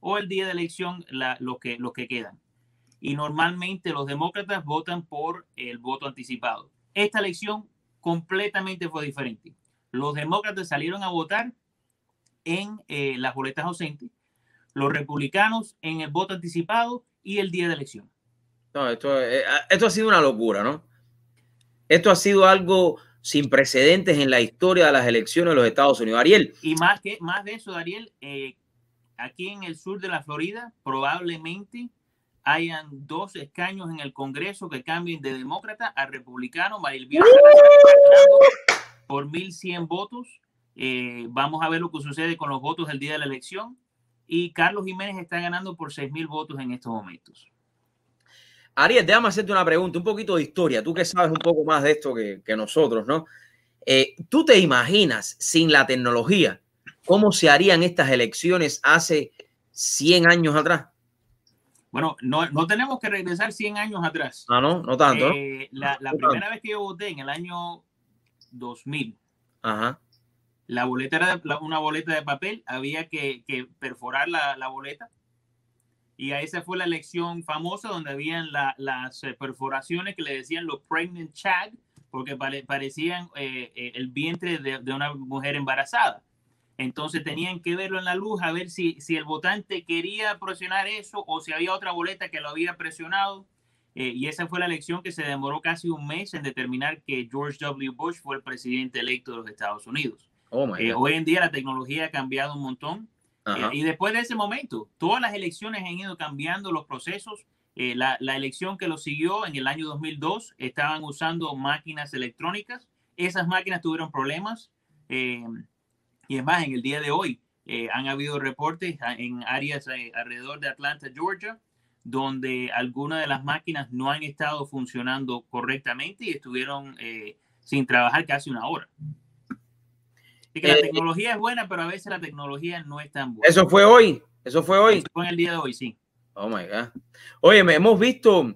o el día de elección la- los, que, los que quedan. Y normalmente los demócratas votan por el voto anticipado. Esta elección completamente fue diferente. Los demócratas salieron a votar en eh, las boletas ausentes, los republicanos en el voto anticipado y el día de elección. No, esto, eh, esto ha sido una locura, ¿no? Esto ha sido algo sin precedentes en la historia de las elecciones de los Estados Unidos. Ariel, Y más, que, más de eso, Dariel, eh, aquí en el sur de la Florida probablemente hayan dos escaños en el Congreso que cambien de demócrata a republicano. Maril Bielsa está ganando por 1.100 votos. Eh, vamos a ver lo que sucede con los votos del día de la elección. Y Carlos Jiménez está ganando por 6.000 votos en estos momentos. Ariel, déjame hacerte una pregunta, un poquito de historia. Tú que sabes un poco más de esto que, que nosotros, ¿no? Eh, ¿Tú te imaginas sin la tecnología cómo se harían estas elecciones hace 100 años atrás? Bueno, no, no tenemos que regresar 100 años atrás. Ah, no, no tanto, ¿no? Eh, la la No primera tanto. vez que yo voté en el año 2000, Ajá. La boleta era la- una boleta de papel, había que, que perforar la, la boleta. Y a esa fue la elección famosa donde habían la- las eh, perforaciones que le decían los pregnant chag, porque pare- parecían eh, eh, el vientre de, de una mujer embarazada. Entonces tenían que verlo en la luz a ver si, si el votante quería presionar eso o si había otra boleta que lo había presionado. Eh, y esa fue la elección que se demoró casi un mes en determinar que George W. Bush fue el presidente electo de los Estados Unidos. Oh, Eh, hoy en día la tecnología ha cambiado un montón. Eh, y después de ese momento, todas las elecciones han ido cambiando los procesos. Eh, la, la elección que lo siguió en el año 2002 estaban usando máquinas electrónicas. Esas máquinas tuvieron problemas. Y es más, en el día de hoy eh, han habido reportes en áreas eh, alrededor de Atlanta, Georgia, donde algunas de las máquinas no han estado funcionando correctamente y estuvieron eh, sin trabajar casi una hora. Así que la tecnología es buena, pero a veces la tecnología no es tan buena. Eso fue hoy. Eso fue hoy. Eso fue en el día de hoy, sí. Oh my God. Oye, me- hemos visto,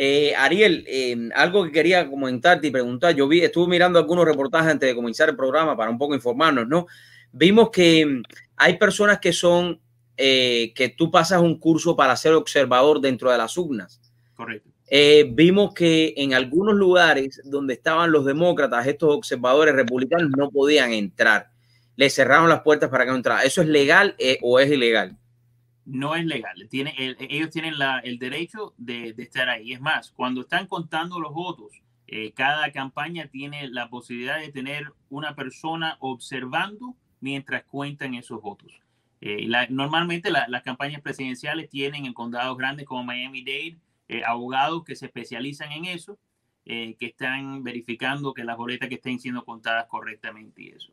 eh, Ariel, eh, algo que quería comentarte y preguntar. Yo vi, estuve mirando algunos reportajes antes de comenzar el programa para un poco informarnos, ¿no? Vimos que mm, hay personas que son, eh, que tú pasas un curso para ser observador dentro de las urnas. Correcto. Vimos que en algunos lugares donde estaban los demócratas, estos observadores republicanos no podían entrar. Le cerraron las puertas para que no entrara. ¿Eso es legal o es ilegal? No es legal. Tiene, el- ellos tienen el derecho de, estar ahí. Es más, cuando están contando los votos, eh, cada campaña tiene la posibilidad de tener una persona observando mientras cuentan esos votos. Eh, normalmente la- las campañas presidenciales tienen en condados grandes como Miami-Dade eh, abogados que se especializan en eso, que están verificando que las boletas que estén siendo contadas correctamente y eso.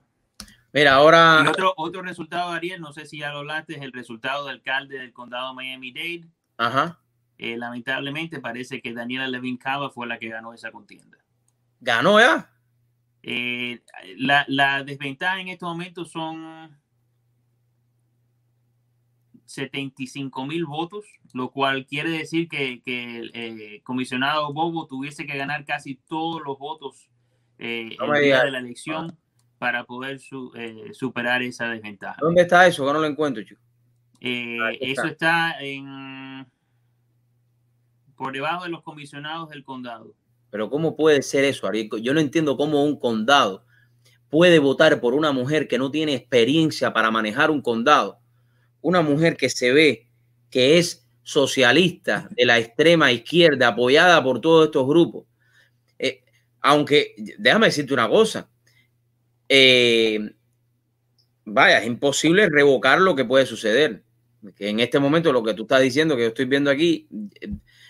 Mira, ahora. Y otro, otro resultado, Ariel, no sé si ya lo hablaste, es el resultado del alcalde del condado Miami-Dade. Ajá. eh, lamentablemente parece que Daniela Levin Cava fue la que ganó esa contienda. ¿Ganó ya? Eh, la, la desventaja en estos momentos son 75 mil votos, lo cual quiere decir que, que el eh, comisionado Bobo tuviese que ganar casi todos los votos eh, No el día de la elección para poder su- eh, superar esa desventaja. ¿Dónde está eso? Que no lo encuentro, chico. Eh, está. eso está en por debajo de los comisionados del condado. Pero ¿cómo puede ser eso, Ariel? Yo no entiendo cómo un condado puede votar por una mujer que no tiene experiencia para manejar un condado. Una mujer que se ve que es socialista de la extrema izquierda, apoyada por todos estos grupos. Eh, aunque, déjame decirte una cosa. Eh, vaya, es imposible revocar lo que puede suceder. Que en este momento lo que tú estás diciendo, que yo estoy viendo aquí, eh,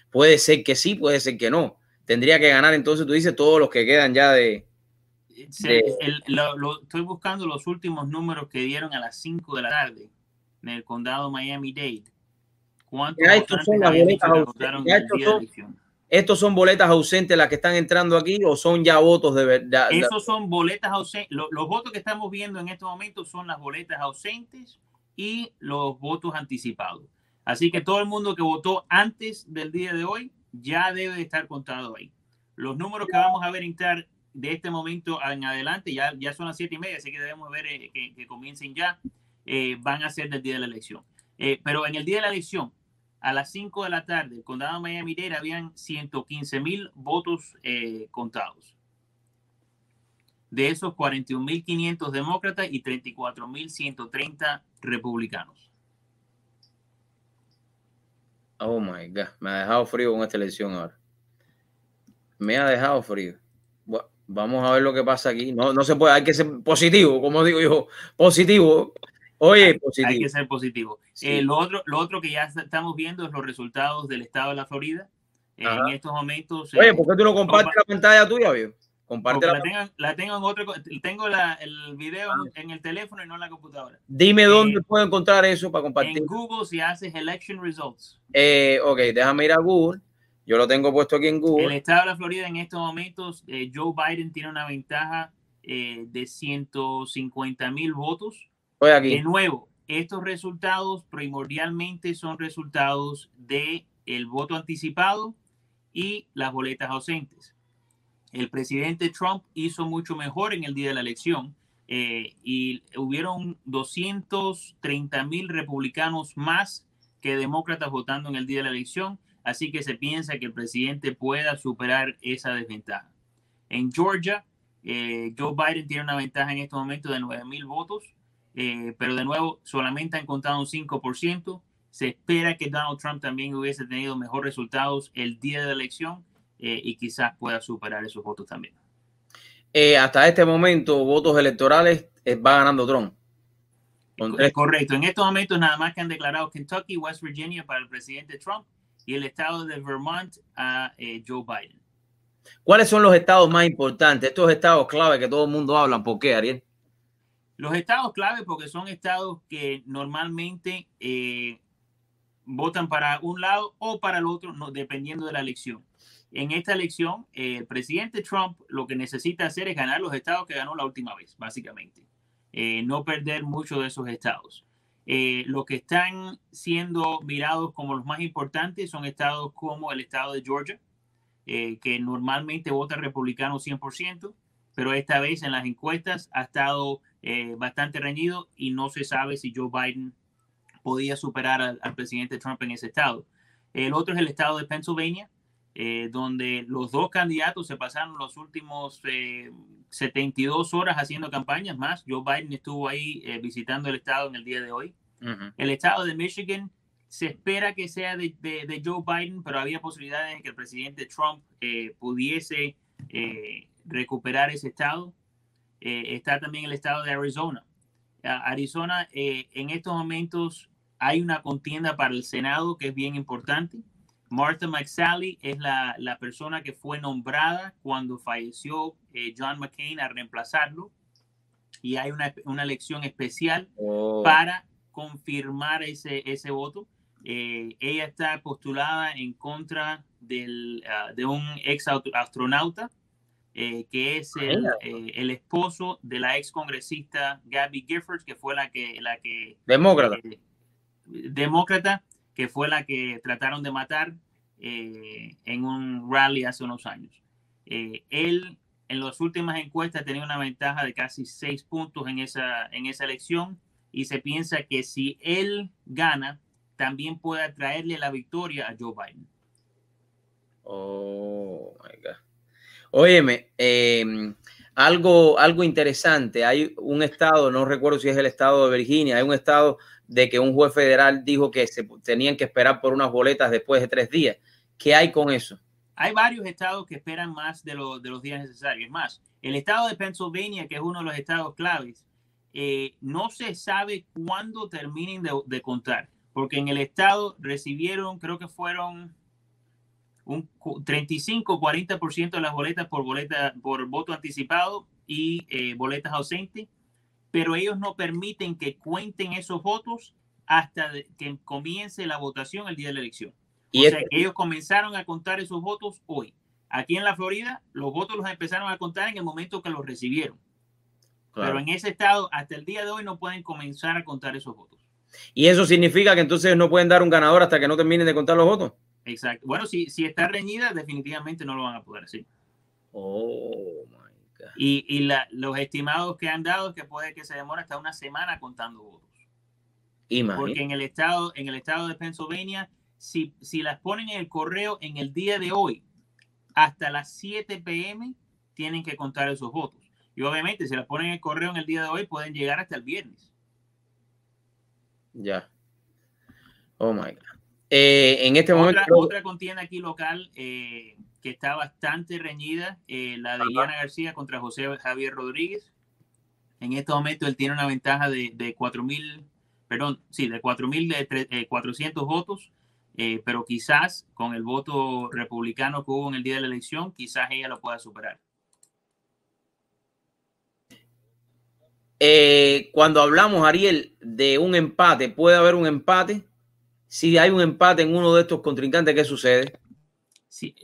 puede ser que sí, puede ser que no. Tendría que ganar entonces, tú dices, todos los que quedan ya de... Se- de- el- lo- lo- estoy buscando los últimos números que dieron a las 5 de la tarde en el condado Miami-Dade. ¿Cuántos Ya estos son las boletas que ausentes. votaron Ya estos son- elección? ¿Estos son boletas ausentes las que están entrando aquí o son ya votos de verdad? Esos son boletas ausentes. Los, los votos que estamos viendo en estos momentos son las boletas ausentes y los votos anticipados. Así que todo el mundo que votó antes del día de hoy ya debe de estar contado ahí. Los números que vamos a ver entrar de este momento en adelante, ya, ya son las siete y media, así que debemos ver eh, que, que comiencen ya, eh, van a ser del día de la elección. Eh, pero en el día de la elección, a las 5 de la tarde, el condado de Miami-Dade habían 115 mil votos eh, contados. De esos, 41.500 demócratas y 34.130 republicanos. Oh my God, me ha dejado frío con esta elección ahora. Me ha dejado frío. Vamos a ver lo que pasa aquí. No, no se puede, hay que ser positivo, como digo yo, positivo. Oye, Hay positivo. que ser positivo. Sí. Eh, lo, otro, lo otro que ya est- estamos viendo es los resultados del estado de la Florida. Eh, en estos momentos. Oye, eh, ¿por qué tú no compartes la pantalla tuya, viejo? Comparte la la tengo, la tengo en otro. Tengo la, el video en, en el teléfono y no en la computadora. Dime dónde puedo encontrar eso para compartir. En Google, si haces election results, Eh, ok, déjame ir a Google. Yo lo tengo puesto aquí en el Google. estado de la Florida en estos momentos, eh, Joe Biden tiene una ventaja eh, de 150 mil votos. De nuevo, estos resultados primordialmente son resultados de el voto anticipado y las boletas ausentes. El presidente Trump hizo mucho mejor en el día de la elección eh, y hubieron 230 mil republicanos más que demócratas votando en el día de la elección, así que se piensa que el presidente pueda superar esa desventaja. En Georgia, eh, Joe Biden tiene una ventaja en este momento de 9 mil votos, eh, pero de nuevo solamente han contado un 5%. Se espera que Donald Trump también hubiese tenido mejores resultados el día de la elección eh, y quizás pueda superar esos votos también. Eh, hasta este momento, votos electorales, eh, va ganando Trump. Tres- Correcto. En estos momentos nada más que han declarado Kentucky, West Virginia para el presidente Trump y el estado de Vermont a eh, Joe Biden. ¿Cuáles son los estados más importantes? Estos estados clave que todo el mundo habla. ¿Por qué, Ariel? Los estados clave porque son estados que normalmente eh, votan para un lado o para el otro, dependiendo de la elección. En esta elección, eh, el presidente Trump lo que necesita hacer es ganar los estados que ganó la última vez, básicamente. Eh, no perder muchos de esos estados. Eh, los que están siendo mirados como los más importantes son estados como el estado de Georgia, que normalmente vota republicano 100%, pero esta vez en las encuestas ha estado eh, bastante reñido y no se sabe si Joe Biden podía superar al, al presidente Trump en ese estado. El otro es el estado de Pennsylvania, eh, donde los dos candidatos se pasaron los últimos eh, 72 horas haciendo campañas más. Joe Biden estuvo ahí eh, visitando el estado en el día de hoy. El estado de Michigan se espera que sea de, de- de Joe Biden, pero había posibilidades de que el presidente Trump eh, pudiese eh, recuperar ese estado. Eh, está también el estado de Arizona. Arizona, eh, en estos momentos hay una contienda para el Senado que es bien importante. Martha McSally es la, la persona que fue nombrada cuando falleció eh, John McCain a reemplazarlo. Y hay una, una elección especial Oh. para confirmar ese, ese voto. Ella está postulada en contra del, ah, de un ex astronauta eh, que es el, eh, el, esposo de la ex congresista Gabby Giffords, que fue la que... La que demócrata. demócrata, que fue la que trataron de matar en un rally hace unos años. él en las últimas encuestas tenía una ventaja de casi seis puntos en esa, en esa elección y se piensa que si él gana, también puede traerle la victoria a Joe Biden. Oh, my God. Óyeme, em, algo, algo interesante. Hay un estado, no recuerdo si es el estado de Virginia, hay un estado de que un juez federal dijo que se tenían que esperar por unas boletas después de tres días. ¿Qué hay con eso? Hay varios estados que esperan más de, de los días necesarios. más, el estado de Pennsylvania, que es uno de los estados claves, eh, no se sabe cuándo terminen de, contar, porque en el estado recibieron, creo que fueron un 35-40% de las boletas por, boleta, por voto anticipado y eh, boletas ausentes, pero ellos no permiten que cuenten esos votos hasta que comience la votación el día de la elección. Y o sea, ellos comenzaron a contar esos votos hoy. Aquí en la Florida, los votos los empezaron a contar en el momento que los recibieron. Pero en ese estado, hasta el día de hoy, no pueden comenzar a contar esos votos. ¿Y eso significa que entonces no pueden dar un ganador hasta que no terminen de contar los votos? Exacto. Bueno, si, si está reñida, definitivamente no lo van a poder decir. Oh, my God. Y, y la, los estimados que han dado es que puede que se demore hasta una semana contando votos. Imagínate. Porque en el estado, en el estado de Pennsylvania, si, si las ponen en el correo en el día de hoy, hasta las 7 pm, tienen que contar esos votos. Y obviamente, si las ponen en el correo en el día de hoy, pueden llegar hasta el viernes. Ya. Oh my God. Eh, en este momento. Otra contienda aquí local eh, que está bastante reñida, eh, la de Diana García contra José Javier Rodríguez. En este momento él tiene una ventaja de, de 4.000, perdón, sí, de 4.400 votos pero quizás con el voto republicano que hubo en el día de la elección, quizás ella lo pueda superar. Cuando hablamos, Ariel, de un empate, ¿puede haber un empate? Si hay un empate en uno de estos contrincantes, ¿qué sucede? Sí,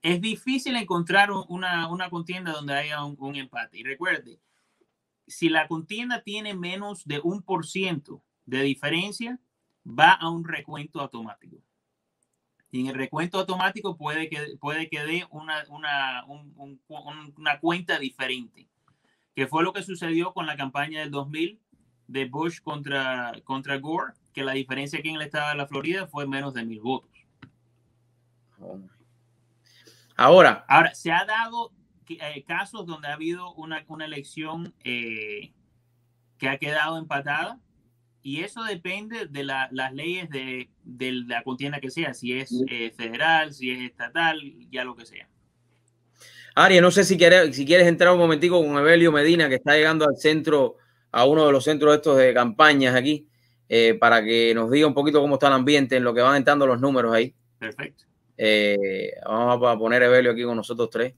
es difícil encontrar una, una contienda donde haya un, empate. Y recuerde, si la contienda tiene menos de un por ciento de diferencia, va a un recuento automático. Y en el recuento automático puede que, puede que dé una, una, una cuenta diferente, que fue lo que sucedió con la campaña del 2000 de Bush contra, contra Gore, que la diferencia aquí en el estado de la Florida fue menos de mil votos. Ahora, ahora se ha dado eh, casos donde ha habido una, una elección eh, que ha quedado empatada y eso depende de las leyes de, la contienda que sea, si es eh, federal, si es estatal, ya lo que sea. Ari, no sé si quieres, si quieres entrar un momentico con Evelio Medina, que está llegando al centro, a uno de los centros estos de campañas aquí, eh, para que nos diga un poquito cómo está el ambiente, en lo que van entrando los números ahí. Perfecto. Eh, vamos a poner Evelio aquí con nosotros tres.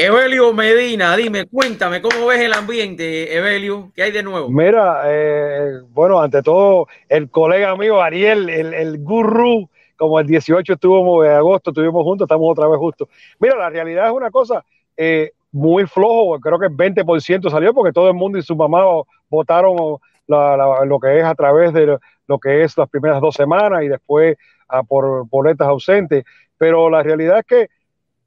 Evelio Medina, dime, cuéntame, ¿cómo ves el ambiente, Evelio? ¿Qué hay de nuevo? Mira, eh, bueno, ante todo, el colega mío, Ariel, el, el gurú, como el 18 estuvo de agosto, estuvimos juntos, estamos otra vez justos. Mira, la realidad es una cosa eh, muy flojo, creo que el 20% salió porque todo el mundo y su mamá votaron lo que es a través de lo que es las primeras dos semanas y después ah, por boletas ausentes, pero la realidad es que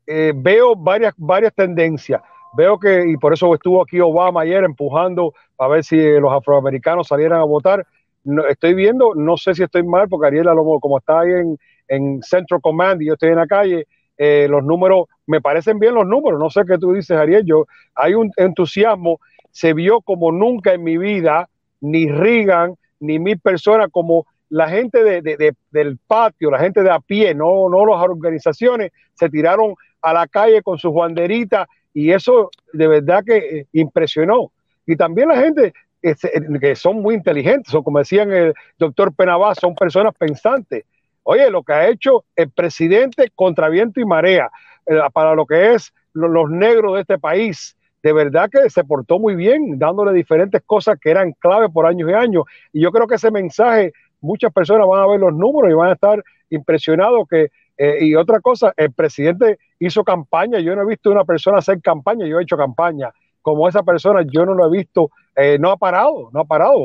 eh, veo varias, varias tendencias. Veo que, y por eso estuvo aquí Obama ayer empujando a ver si los afroamericanos salieran a votar. No, estoy viendo, no sé si estoy mal, porque Ariel, como está ahí en, en Central Command y yo estoy en la calle, eh, los números, me parecen bien los números, no sé qué tú dices, Ariel, yo, hay un entusiasmo, se vio como nunca en mi vida, ni Reagan, ni mil personas, como la gente de, de, del patio, la gente de a pie, no, no las organizaciones, se tiraron a la calle con sus banderitas y eso de verdad que eh, impresionó. Y también la gente que son muy inteligentes, o como decían el doctor Penabá, son personas pensantes. Oye, lo que ha hecho el presidente contra viento y marea eh, para lo que es los negros de este país, de verdad que se portó muy bien, dándole diferentes cosas que eran clave por años y años. Y yo creo que ese mensaje muchas personas van a ver los números y van a estar impresionados que, eh, y otra cosa, el presidente hizo campaña, yo no he visto una persona hacer campaña, yo he hecho campaña, como esa persona yo no lo he visto, eh, no ha parado, no ha parado,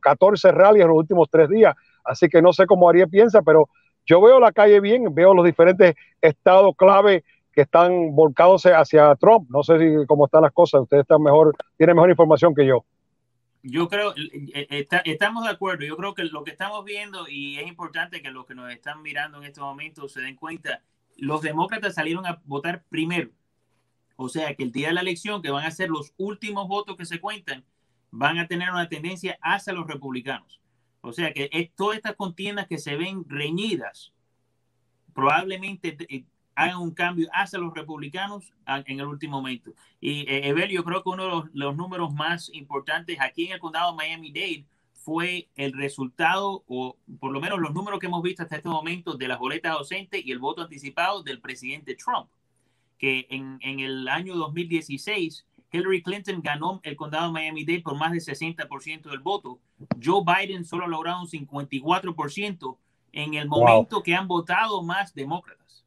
14 rallies en los últimos tres días, así que no sé cómo Ariel piensa, pero yo veo la calle bien, veo los diferentes estados clave que están volcados hacia Trump. No sé cómo están las cosas. Ustedes están mejor, tienen mejor información que yo. Yo creo, eh, eh, estamos de acuerdo. Yo creo que lo que estamos viendo, y es importante que los que nos están mirando en este momento se den cuenta, los demócratas salieron a votar primero. O sea que el día de la elección, que van a ser los últimos votos que se cuentan, van a tener una tendencia hacia los republicanos. O sea que es, todas estas contiendas que se ven reñidas, probablemente eh, hagan un cambio hacia los republicanos en el último momento. Y eh, Evel, yo creo que uno de los, números más importantes aquí en el condado de Miami-Dade fue el resultado, o por lo menos los números que hemos visto hasta este momento de las boletas ausentes y el voto anticipado del presidente Trump, que en, en el año 2016 Hillary Clinton ganó el condado de Miami-Dade por más del 60% del voto. Joe Biden solo ha logrado un 54% en el momento que han votado más demócratas.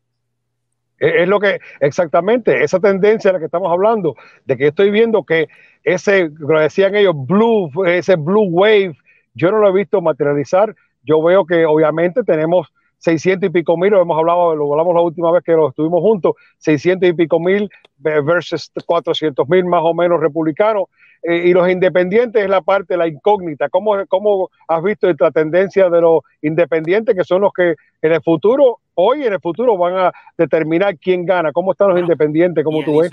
Es lo que, exactamente, esa tendencia de la que estamos hablando, de que estoy viendo que ese, lo decían ellos, blue, ese blue wave, yo no lo he visto materializar. Yo veo que obviamente tenemos 600 y pico mil, lo hemos hablado, lo hablamos la última vez que lo estuvimos juntos, 600 y pico mil versus 400 mil más o menos republicanos. Eh, y los independientes es la parte, la incógnita. ¿Cómo, ¿Cómo has visto esta tendencia de los independientes, que son los que en el futuro, hoy en el futuro, van a determinar quién gana? ¿Cómo están los independientes? ¿Cómo tú ves?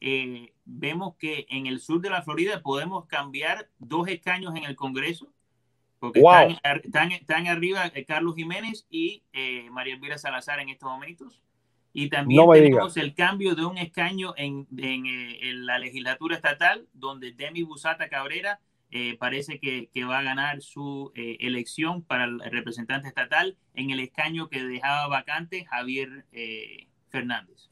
Eh, vemos que en el sur de la Florida podemos cambiar dos escaños en el Congreso, porque están, están, arriba eh, Carlos Jiménez y María Elvira Salazar en estos momentos. Y también tenemos el cambio de un escaño en, eh, en, la legislatura estatal, donde Demi Busata Cabrera eh, parece que, que, va a ganar su eh, elección para el representante estatal en el escaño que dejaba vacante Javier Fernández.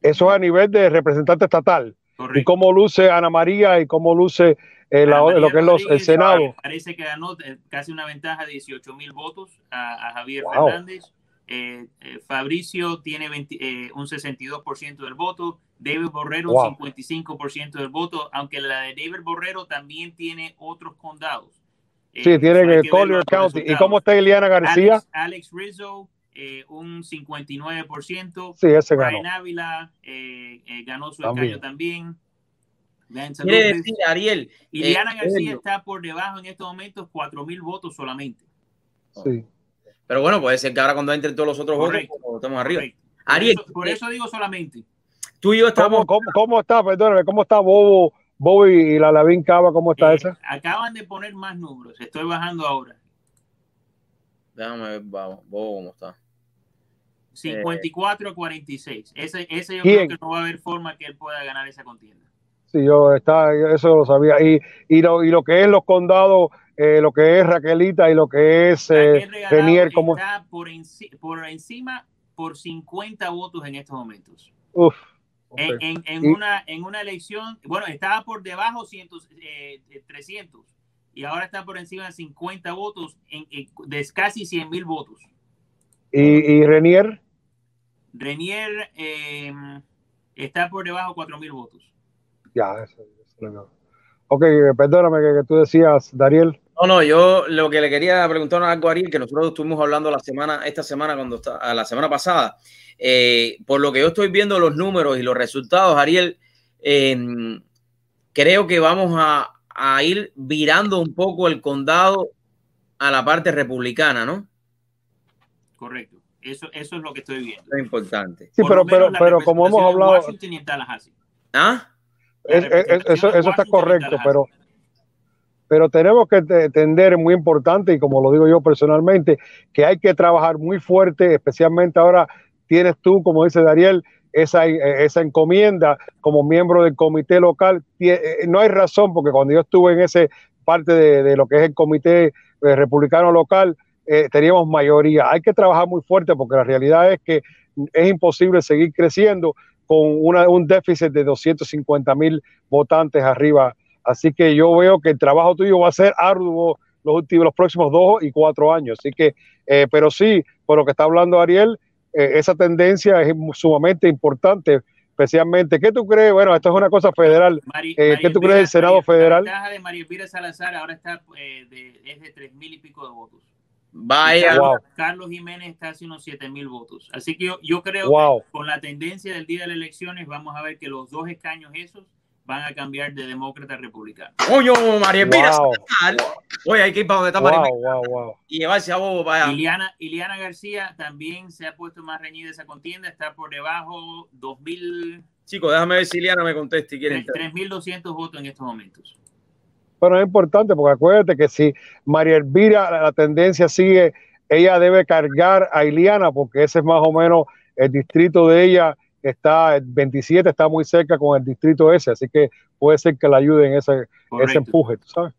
Eso es a nivel de representante estatal. ¿Y cómo luce Ana María y cómo luce lo que es los, el Senado? Parece que ganó casi una ventaja de 18 mil votos a, Javier Fernández. Eh, eh, Fabricio tiene eh, un 62% del voto, David Borrero un 55% del voto, aunque la de David Borrero también tiene otros condados. sí, tiene el Collier County. ¿Y cómo está Eliana García? Alex, Rizzo, un 59%. Sí, ese ganó. Ryan Ávila ganó su escaño también. Quiere decir, Ariel. Eliana García está por debajo en estos momentos, 4 mil votos solamente. Sí. Pero bueno, puede ser que ahora cuando entren todos los otros votos, pues, estamos arriba. Ariel, por eso, digo solamente. Tú y yo estamos. ¿Cómo, está? Perdóname, ¿cómo está Bobo, Bobo y la Lavín Cava? ¿Cómo está eh, esa? Acaban de poner más números. Estoy bajando ahora. Déjame ver, Bobo, cómo está. 54 a 46. Ese, ese yo creo que no va a haber forma que él pueda ganar esa contienda. Sí, yo está, eso lo sabía. Y, y, lo, y lo que es los condados eh, lo que es Raquelita y lo que es eh, Renier. Como... Está por, por, encima por 50 votos en estos momentos. Uf, en, en, una, en una elección, bueno, estaba por debajo 100, eh, 300 y ahora está por encima de 50 votos en, de casi 100 mil votos. ¿Y, y Renier? Renier em, está por debajo de 4 mil votos. Ya, eso, eso, Ok, perdóname que, que, tú decías, Dariel. No, no, yo lo que le quería preguntar a algo a Ariel, que nosotros estuvimos hablando la semana, esta semana, cuando está, la semana pasada, eh, por lo que yo estoy viendo los números y los resultados, Ariel, em, creo que vamos a, ir virando un poco el condado a la parte republicana, ¿no? Correcto. Eso, eso es lo que estoy viendo. Es importante. Sí, pero, pero, pero como hemos hablado. ¿Ah? eso, eso está correcto, pero pero tenemos que entender, muy importante, y como lo digo yo personalmente, que hay que trabajar muy fuerte, especialmente ahora tienes tú, como dice Dariel, esa, esa encomienda como miembro del comité local. Eh, no hay razón, porque cuando yo estuve en esa parte de, lo que es el comité eh, republicano local, eh, teníamos mayoría. Hay que trabajar muy fuerte porque la realidad es que es imposible seguir creciendo con una, un déficit de 250 mil votantes arriba Así que yo veo que el trabajo tuyo va a ser arduo los últimos, los próximos dos y cuatro años. Así que, eh, pero sí, por lo que está hablando Ariel, eh, esa tendencia es sumamente importante, especialmente. ¿Qué tú crees? Bueno, esto es una cosa federal. Mari- Eh, María ¿Qué tú crees del Senado María- federal? La ventaja de María Elvira Salazar ahora está eh, de, es de tres mil y pico de votos. Vaya. Carlos, Wow. Carlos Jiménez está hace unos siete mil votos. Así que yo, yo creo Wow. que con la tendencia del día de las elecciones vamos a ver que los dos escaños esos van a cambiar de demócrata a republicano. Coño, María Elvira Wow. Oye, hay que ir para donde está María Wow, wow. y llevarse a Bobo para allá. Iliana, Iliana García también se ha puesto más reñida esa contienda, está por debajo 2.000, Chicos, déjame ver si Iliana me contesta y quiere entrar. 3.200 votos en estos momentos. Pero es importante porque acuérdate que si María Elvira, la, la tendencia sigue, ella debe cargar a Iliana porque ese es más o menos el distrito de ella, está el 27, está muy cerca con el distrito ese, así que puede ser que la ayude en ese, ese empuje, ¿tú ¿sabes?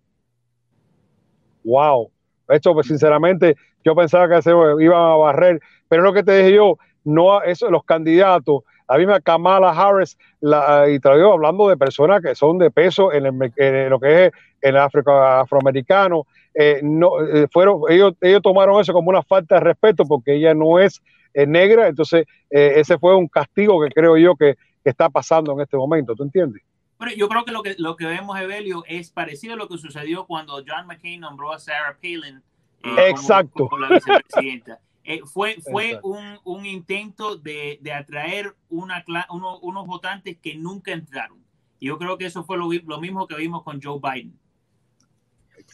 Wow. Esto, pues sinceramente, yo pensaba que se iban a barrer, pero lo que te dije yo, no, eso, los candidatos, la misma Kamala Harris, la, y te lo digo hablando de personas que son de peso en, el en lo que es el África afroamericano, eh, no, eh, fueron, ellos, ellos tomaron eso como una falta de respeto porque ella no es eh, negra, entonces eh, ese fue un castigo que creo yo que, que está pasando en este momento, ¿tú entiendes? Bueno, yo creo que lo que lo que vemos, Evelio, es parecido a lo que sucedió cuando John McCain nombró a Sarah Palin eh, como- Exacto. como, la vicepresidenta. <laughs> Eh, fue fue un, un intento de, de atraer una, uno- unos votantes que nunca entraron. Y yo creo que eso fue lo, lo mismo que vimos con Joe Biden.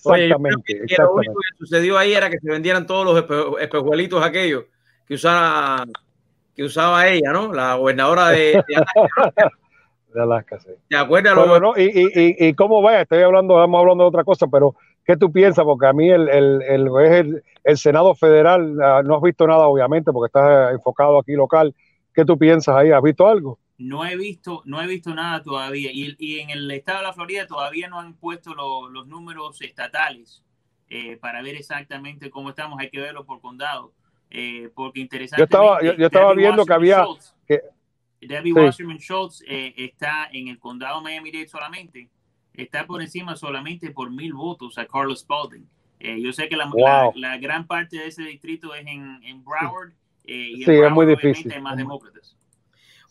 Oye, yo creo Exactamente, lo exactamente. único que sucedió ahí era que se vendieran todos los espe- espejuelitos aquellos que usaba, que usaba ella, ¿no? La gobernadora de, de Alaska. <laughs> De Alaska, sí. ¿Te acuerdas? Pero Lo- no, y, y, y, y cómo vaya, estoy hablando, estamos hablando de otra cosa, pero ¿qué tú piensas? Porque a mí el, el, el, es el, el Senado Federal, ah, no has visto nada, obviamente, porque estás enfocado aquí local. ¿Qué tú piensas ahí? ¿Has visto algo? No he visto, no he visto nada todavía. Y, y en el estado de la Florida todavía no han puesto lo- los números estatales eh, para ver exactamente cómo estamos. Hay que verlo por condado. Eh, porque interesante. Yo estaba, yo, yo estaba viendo que había, que, Debbie Sí. Wasserman Schultz eh, está en el condado Miami-Dade solamente. Está por encima solamente por mil votos a Carlos Spalding. Eh, yo sé que la, Wow. la- la gran parte de ese distrito es en, en Broward. eh, y Sí, es Broward, muy obviamente, difícil. hay más demócratas. sí,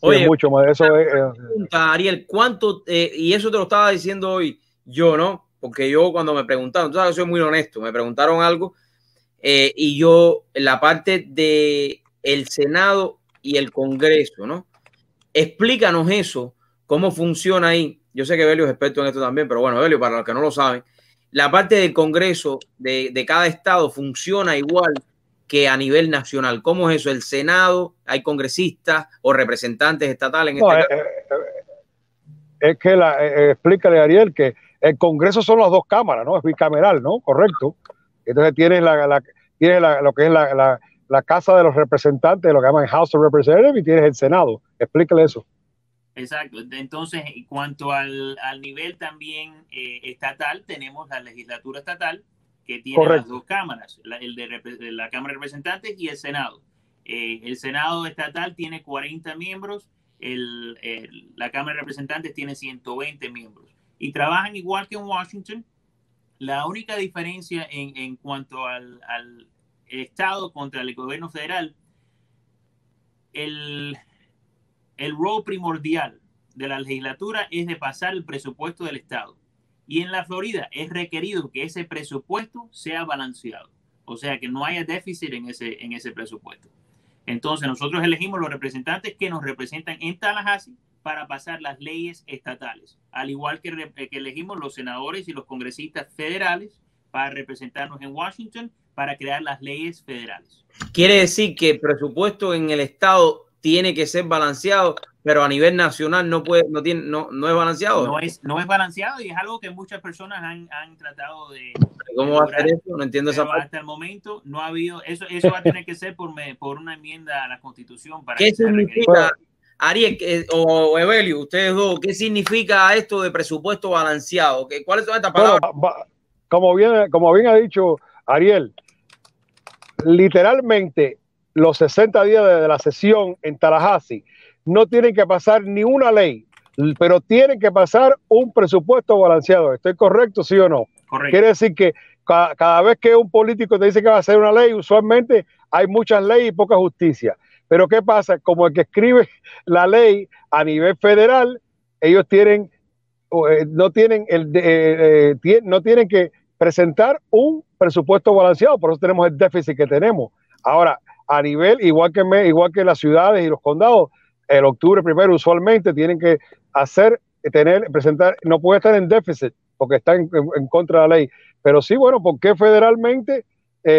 Oye, mucho más. Eso es, eh, pregunta, Ariel, ¿cuánto? eh, y eso te lo estaba diciendo hoy yo, ¿no? Porque yo cuando me preguntaron, tú sabes, soy muy honesto, me preguntaron algo eh, y yo, la parte de el Senado y el Congreso, ¿no? Explícanos eso, cómo funciona ahí. Yo sé que Belio es experto en esto también, pero bueno, Belio, para los que no lo saben, la parte del Congreso de, de cada estado funciona igual que a nivel nacional. ¿Cómo es eso? ¿El Senado? ¿Hay congresistas o representantes estatales en no, este eh, caso? eh, es que la, eh, explícale, Ariel, que el Congreso son las dos cámaras, ¿no? Es bicameral, ¿no? Correcto. Entonces tienes, la, la- tienes la- lo que es la, Casa de los Representantes, lo que llaman House of Representatives, y tienes el Senado. Explícale eso. Exacto. Entonces, en cuanto al, al nivel también eh, estatal, tenemos la legislatura estatal que tiene las dos cámaras, la, el de, repre- de la Cámara de Representantes y el Senado. Eh, el Senado estatal tiene 40 miembros, el- el- la Cámara de Representantes tiene 120 miembros y trabajan igual que en Washington. La única diferencia en, en cuanto al, al Estado contra el gobierno federal, el, el rol primordial de la legislatura es de pasar el presupuesto del Estado. Y en la Florida es requerido que ese presupuesto sea balanceado, o sea, que no haya déficit en ese, en ese presupuesto. Entonces, nosotros elegimos los representantes que nos representan en Tallahassee para pasar las leyes estatales, al igual que, elegimos los senadores y los congresistas federales para representarnos en Washington para crear las leyes federales. Quiere decir que el presupuesto en el estado tiene que ser balanceado, pero a nivel nacional no puede, no tiene, no, no es balanceado. No es, no es balanceado y es algo que muchas personas han, han tratado de, ¿Cómo de va a ser eso? No entiendo esa parte. hasta el momento no ha habido, eso, eso va a tener que ser por, me- por una enmienda a la constitución para ¿Qué significa, Ariel o o Evelio, ustedes dos, qué significa esto de presupuesto balanceado? ¿Qué- ¿Cuáles son estas palabras? como bien, como bien ha dicho Ariel, literalmente los 60 días de, de la sesión en Tallahassee no tienen que pasar ni una ley, pero tienen que pasar un presupuesto balanceado. ¿Estoy correcto, sí o no? Correcto. Quiere decir que, cada, cada, vez que un político te dice que va a hacer una ley, usualmente hay muchas leyes y poca justicia. Pero ¿qué pasa? Como el que escribe <laughs> la ley a nivel federal, ellos tienen, eh, no tienen el, eh, eh, no tienen que presentar un presupuesto balanceado, por eso tenemos el déficit que tenemos. Ahora, a nivel, igual que, igual que las ciudades y los condados, el octubre primero usualmente tienen que hacer, tener, presentar, no puede estar en déficit porque está en, en contra de la ley. Pero sí, bueno, ¿por qué federalmente?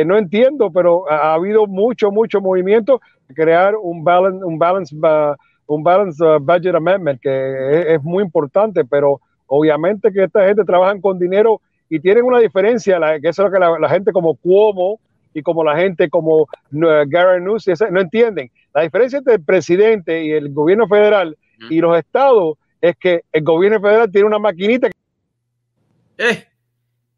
No entiendo, pero ha, habido mucho, mucho movimiento crear un balance, un balance, uh, un balance uh, budget amendment que es, es, muy importante, pero obviamente que esta gente trabaja con dinero y tienen una diferencia, la, que eso es lo que la, la, gente como Cuomo y como la gente como uh, Gary no entienden. La diferencia entre el presidente y el gobierno federal y los estados es que el gobierno federal tiene una maquinita. Eh.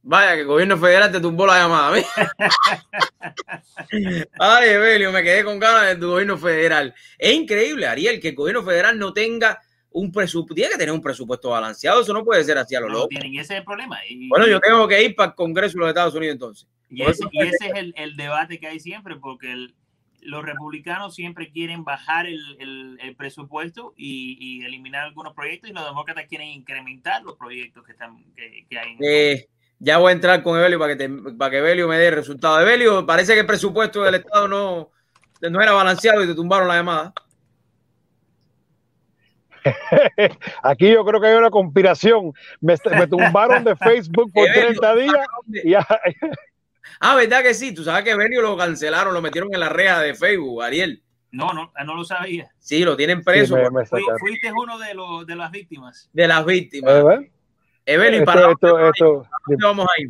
Vaya, que el gobierno federal te tumbó la llamada. <laughs> Ay, Evelio, me quedé con ganas de tu gobierno federal. Es increíble, Ariel, que el gobierno federal no tenga un presupuesto. Tiene que tener un presupuesto balanceado. Eso no puede ser así a lo no loco. Tienen, ese es el problema. Y, bueno, yo tengo que ir para el Congreso de los Estados Unidos entonces. Y ese, y ese es el, el, debate que hay siempre, porque el, los republicanos siempre quieren bajar el, el, el presupuesto y, y, eliminar algunos proyectos y los demócratas quieren incrementar los proyectos que, están, que, que hay. En eh, ya voy a entrar con Evelio para que, te, para que Evelio me dé el resultado. Evelio, parece que el presupuesto del Estado no, no era balanceado y te tumbaron la llamada. <laughs> Aquí yo creo que hay una conspiración. Me, me tumbaron de Facebook por Evelio, 30 días. Y ya... <laughs> Ah, ¿verdad que sí? Tú sabes que Evelio lo cancelaron, lo metieron en la reja de Facebook, Ariel. No, no, no lo sabía. Sí, lo tienen preso. Sí, me, me fuiste uno de, los, de las víctimas. De las víctimas. ¿Eh, Evelyn, esto, ¿para esto, dónde, esto, dónde vamos a ir?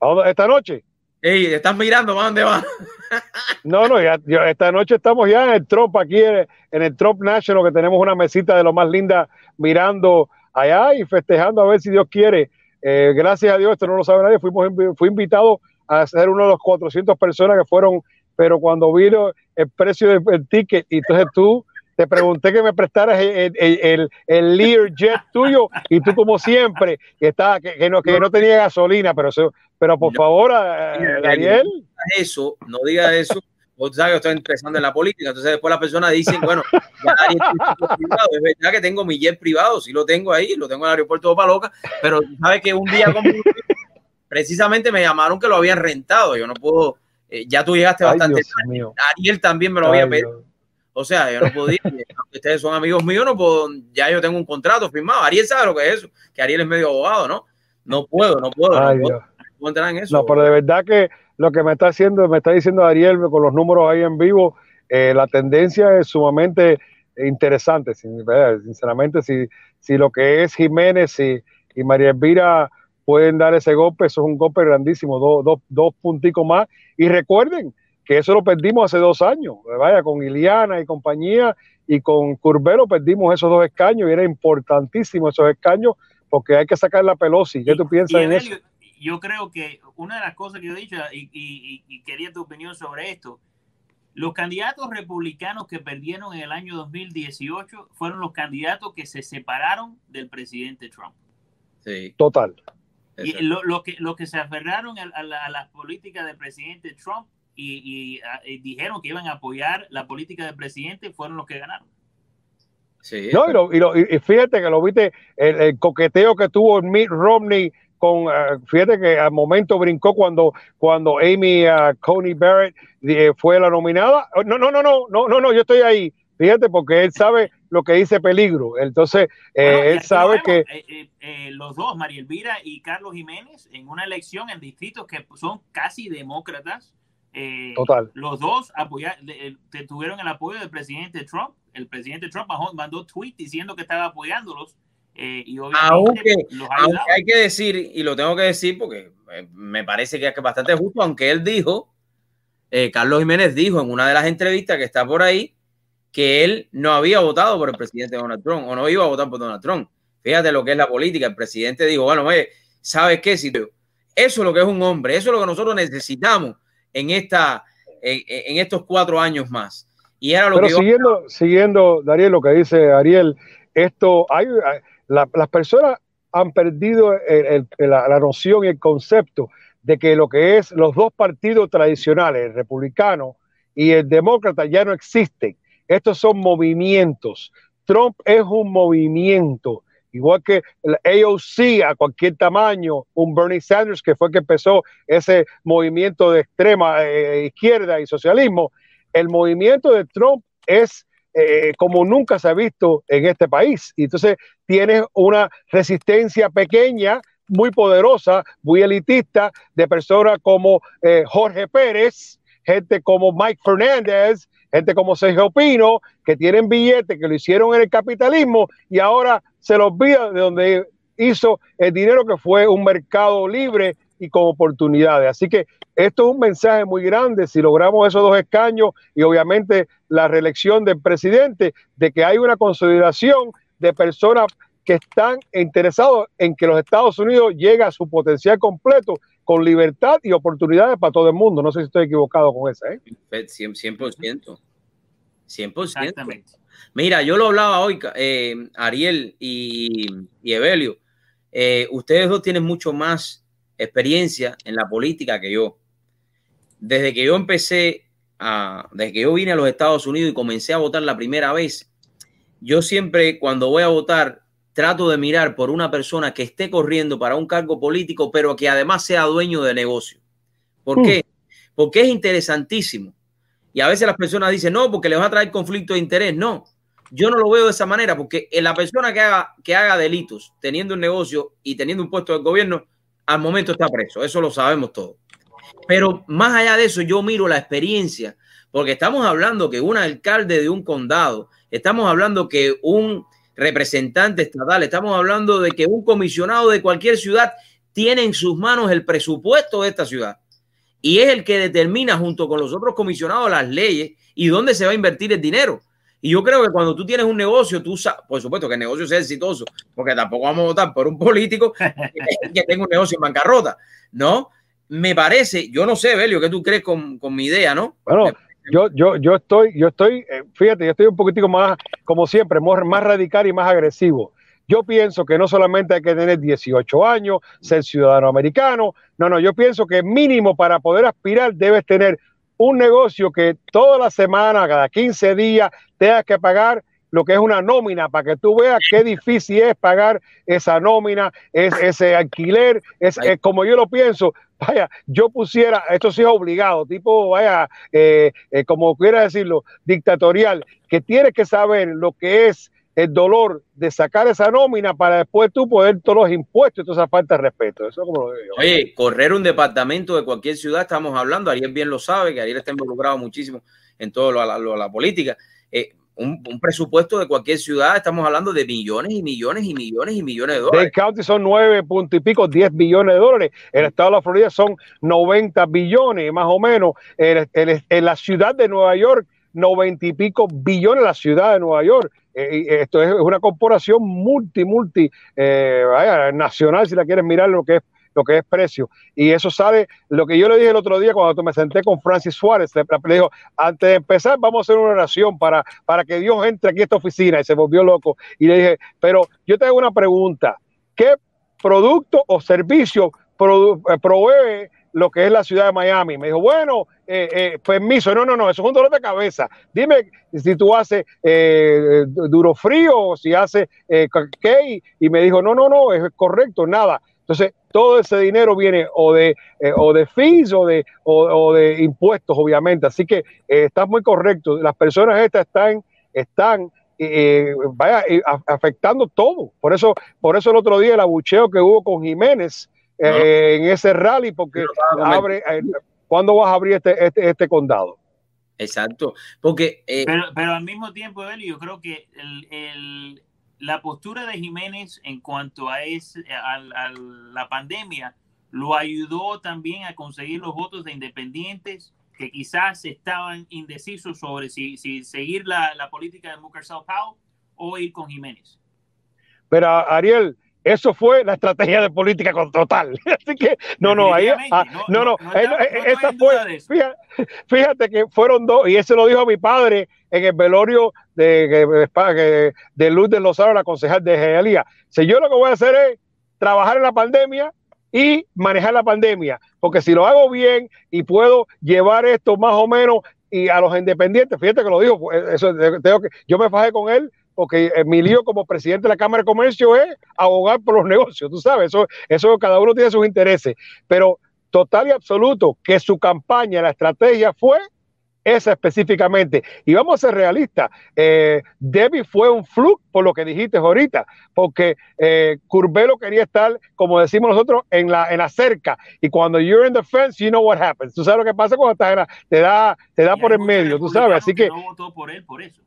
¿A ¿Esta noche? Ey, estás mirando, ¿para dónde vas? <laughs> No, no, ya, ya, esta noche estamos ya en el Trump, aquí en, en, el Trump National, que tenemos una mesita de lo más linda mirando allá y festejando a ver si Dios quiere. Eh, gracias a Dios, esto no lo sabe nadie, fuimos, fui invitado a ser uno de los 400 personas que fueron, pero cuando vino el precio del ticket, y entonces tú te pregunté que me prestaras el, el, el, el Learjet tuyo y tú como siempre que está que, que, no, que no tenía gasolina pero pero por favor Daniel. eso no diga eso. Vos sabes que estoy empezando en la política entonces después las personas dicen bueno ya privado. es verdad que tengo mi jet privado sí lo tengo ahí lo tengo en el aeropuerto de Paloca pero sabes que un día como precisamente me llamaron que lo habían rentado. Yo no puedo eh, ya tú llegaste bastante Ay, Ariel también me lo Ay, había pedido. Dios. O sea, yo no podía, aunque ustedes son amigos míos, no puedo, ya yo tengo un contrato firmado. Ariel sabe lo que es eso, que Ariel es medio abogado, ¿no? No puedo, no puedo, Ay, no, puedo, no puedo entrar en eso. No, pero de verdad que lo que me está haciendo, me está diciendo Ariel con los números ahí en vivo, eh, la tendencia es sumamente interesante, sinceramente, si, si lo que es Jiménez y, y María Elvira pueden dar ese golpe, eso es un golpe grandísimo, dos, dos, dos punticos más. Y recuerden, que eso lo perdimos hace dos años, vaya, con Iliana y compañía, y con Curbelo perdimos esos dos escaños, y era importantísimo esos escaños, porque hay que sacar la Pelosi. ¿Qué tú piensas y, en eso? Yo creo que una de las cosas que yo he dicho, y, y, y, quería tu opinión sobre esto, los candidatos republicanos que perdieron en el año 2018 fueron los candidatos que se separaron del presidente Trump. Sí. Total. Y lo, lo, que, lo que se aferraron a, a, la, a las políticas del presidente Trump y, y, y, dijeron que iban a apoyar la política del presidente fueron los que ganaron. Sí, no, y, lo, y, lo, y, fíjate que lo viste, el, el, coqueteo que tuvo Mitt Romney con, uh, fíjate que al momento brincó cuando, cuando Amy uh, Coney Barrett uh, fue la nominada. No, no, no, no, no, no, no, yo estoy ahí. Fíjate, porque él sabe lo que dice peligro. Entonces, bueno, eh, él sabe que. Eh, eh, eh, los dos, María Elvira y Carlos Jiménez, en una elección en distritos que son casi demócratas, eh, Total. Los dos apoyar, eh, tuvieron el apoyo del presidente Trump. El presidente Trump mandó tweet diciendo que estaba apoyándolos. Eh, y aunque, los aunque hay que decir, y lo tengo que decir porque eh, me parece que es bastante justo, aunque él dijo, eh, Carlos Jiménez dijo en una de las entrevistas que está por ahí, que él no había votado por el presidente Donald Trump o no iba a votar por Donald Trump. Fíjate lo que es la política. El presidente dijo, bueno, oye, ¿sabes qué? Si eso es lo que es un hombre, eso es lo que nosotros necesitamos en, esta, en, en estos cuatro años más. Y era lo Pero que siguiendo, siguiendo, Dariel, lo que dice Ariel, esto hay, la, las personas han perdido el- el- la, la noción y el concepto de que lo que es los dos partidos tradicionales, el republicano y el demócrata, ya no existen. Estos son movimientos. Trump es un movimiento, igual que el AOC a cualquier tamaño, un Bernie Sanders que fue el que empezó ese movimiento de extrema eh, izquierda y socialismo. El movimiento de Trump es eh, como nunca se ha visto en este país. Y entonces tienes una resistencia pequeña, muy poderosa, muy elitista, de personas como eh, Jorge Pérez, gente como Mike Fernández, gente como Sergio Pino, que tienen billetes, que lo hicieron en el capitalismo y ahora se los olvida de donde hizo el dinero que fue un mercado libre y con oportunidades. Así que esto es un mensaje muy grande si logramos esos dos escaños y obviamente la reelección del presidente, de que hay una consolidación de personas que están interesados en que los Estados Unidos llegue a su potencial completo con libertad y oportunidades para todo el mundo. No sé si estoy equivocado con esa. ¿eh? 100%. 100%. 100%. Mira, yo lo hablaba hoy, eh, Ariel y, y Evelio. Eh, ustedes dos tienen mucho más experiencia en la política que yo. Desde que yo empecé, a, desde que yo vine a los Estados Unidos y comencé a votar la primera vez, yo siempre cuando voy a votar trato de mirar por una persona que esté corriendo para un cargo político, pero que además sea dueño de negocio. ¿Por Hmm. qué? Porque es interesantísimo. Y a veces las personas dicen, no, porque les va a traer conflicto de interés. No, yo no lo veo de esa manera, porque la persona que haga, que haga delitos teniendo un negocio y teniendo un puesto del gobierno, al momento está preso. Eso lo sabemos todos. Pero más allá de eso, yo miro la experiencia, porque estamos hablando que un alcalde de un condado, estamos hablando que un representante estatal, estamos hablando de que un comisionado de cualquier ciudad tiene en sus manos el presupuesto de esta ciudad y es el que determina junto con los otros comisionados las leyes y dónde se va a invertir el dinero. Y yo creo que cuando tú tienes un negocio, tú sabes, por supuesto que el negocio sea exitoso, porque tampoco vamos a votar por un político que, <laughs> que tenga un negocio en bancarrota, ¿no? Me parece, yo no sé, Belio, ¿qué tú crees con, con mi idea, no? Bueno, yo, yo, yo estoy, yo estoy, eh, fíjate, yo estoy un poquitico más, como siempre, más, más radical y más agresivo. Yo pienso que no solamente hay que tener 18 años, ser ciudadano americano, no, no, yo pienso que mínimo para poder aspirar debes tener un negocio que toda la semana, cada 15 días, tengas que pagar lo que es una nómina para que tú veas qué difícil es pagar esa nómina, es, ese alquiler, es, es como yo lo pienso. Vaya, yo pusiera, esto sí es obligado, tipo, vaya, eh, eh, como quiera decirlo, dictatorial, que tienes que saber lo que es el dolor de sacar esa nómina para después tú poder todos los impuestos y toda esa falta de respeto. Eso es como lo digo. Oye, correr un departamento de cualquier ciudad, estamos hablando, Ariel bien lo sabe, que Ariel está involucrado muchísimo en todo lo, lo, la política. Eh, un, un, presupuesto de cualquier ciudad, estamos hablando de millones y millones y millones y millones de dólares. Dade County son nueve puntos y pico, 10 billones de dólares. El estado de la Florida son 90 billones, más o menos. En, en, en la ciudad de Nueva York, 90 y pico billones la ciudad de Nueva York. Eh, esto es una corporación multi, multi, eh, vaya, nacional, si la quieres mirar lo que es lo que es precio. Y eso sale, lo que yo le dije el otro día cuando me senté con Francis Suárez, le, dijo, antes de empezar vamos a hacer una oración para, para que Dios entre aquí a esta oficina y se volvió loco. Y le dije, pero yo te hago una pregunta, ¿qué producto o servicio produ provee lo que es la ciudad de Miami. Me dijo, bueno, eh, eh, permiso, no, no, no, eso es un dolor de cabeza. Dime si tú haces eh, duro frío o si haces qué. Y me dijo, no, no, no, es correcto, nada. Entonces, todo ese dinero viene o de, o de fees o de, o, de impuestos, obviamente. Así que estás muy correcto. Las personas estas están, están eh, vaya, afectando todo. Por eso, por eso el otro día el abucheo que hubo con Jiménez eh, no. en ese rally, porque abre, eh, ¿cuándo vas a abrir este, este, este condado? Exacto, porque... Pero, pero, al mismo tiempo, Eli, yo creo que el, el, la postura de Jiménez en cuanto a, ese, a, a la pandemia lo ayudó también a conseguir los votos de independientes que quizás estaban indecisos sobre si, si seguir la, la, política de Booker Sao Paulo o ir con Jiménez. Pero Ariel, eso fue la estrategia de política con total. <laughs> Así que, no, no, ahí, ah, no, no, no, no, no esa fue, fíjate, fíjate, que fueron dos, y eso lo dijo mi padre en el velorio de, de, de Luz de Lozano, la concejal de Gealía. Si yo lo que voy a hacer es trabajar en la pandemia y manejar la pandemia, porque si lo hago bien y puedo llevar esto más o menos y a los independientes, fíjate que lo digo, pues, eso tengo que, yo me fajé con él porque mi lío como presidente de la Cámara de Comercio es abogar por los negocios, tú sabes, eso, eso cada uno tiene sus intereses, pero total y absoluto que su campaña, la estrategia fue esa específicamente. Y vamos a ser realistas, eh, Debbie fue un fluke por lo que dijiste ahorita, porque eh, Curbelo quería estar, como decimos nosotros, en la, en la cerca. Y cuando you're in the fence, you know what happens. Tú sabes lo que pasa cuando estás en la, te da, te da por el medio, tú sabes. Así que... No votó por él, por eso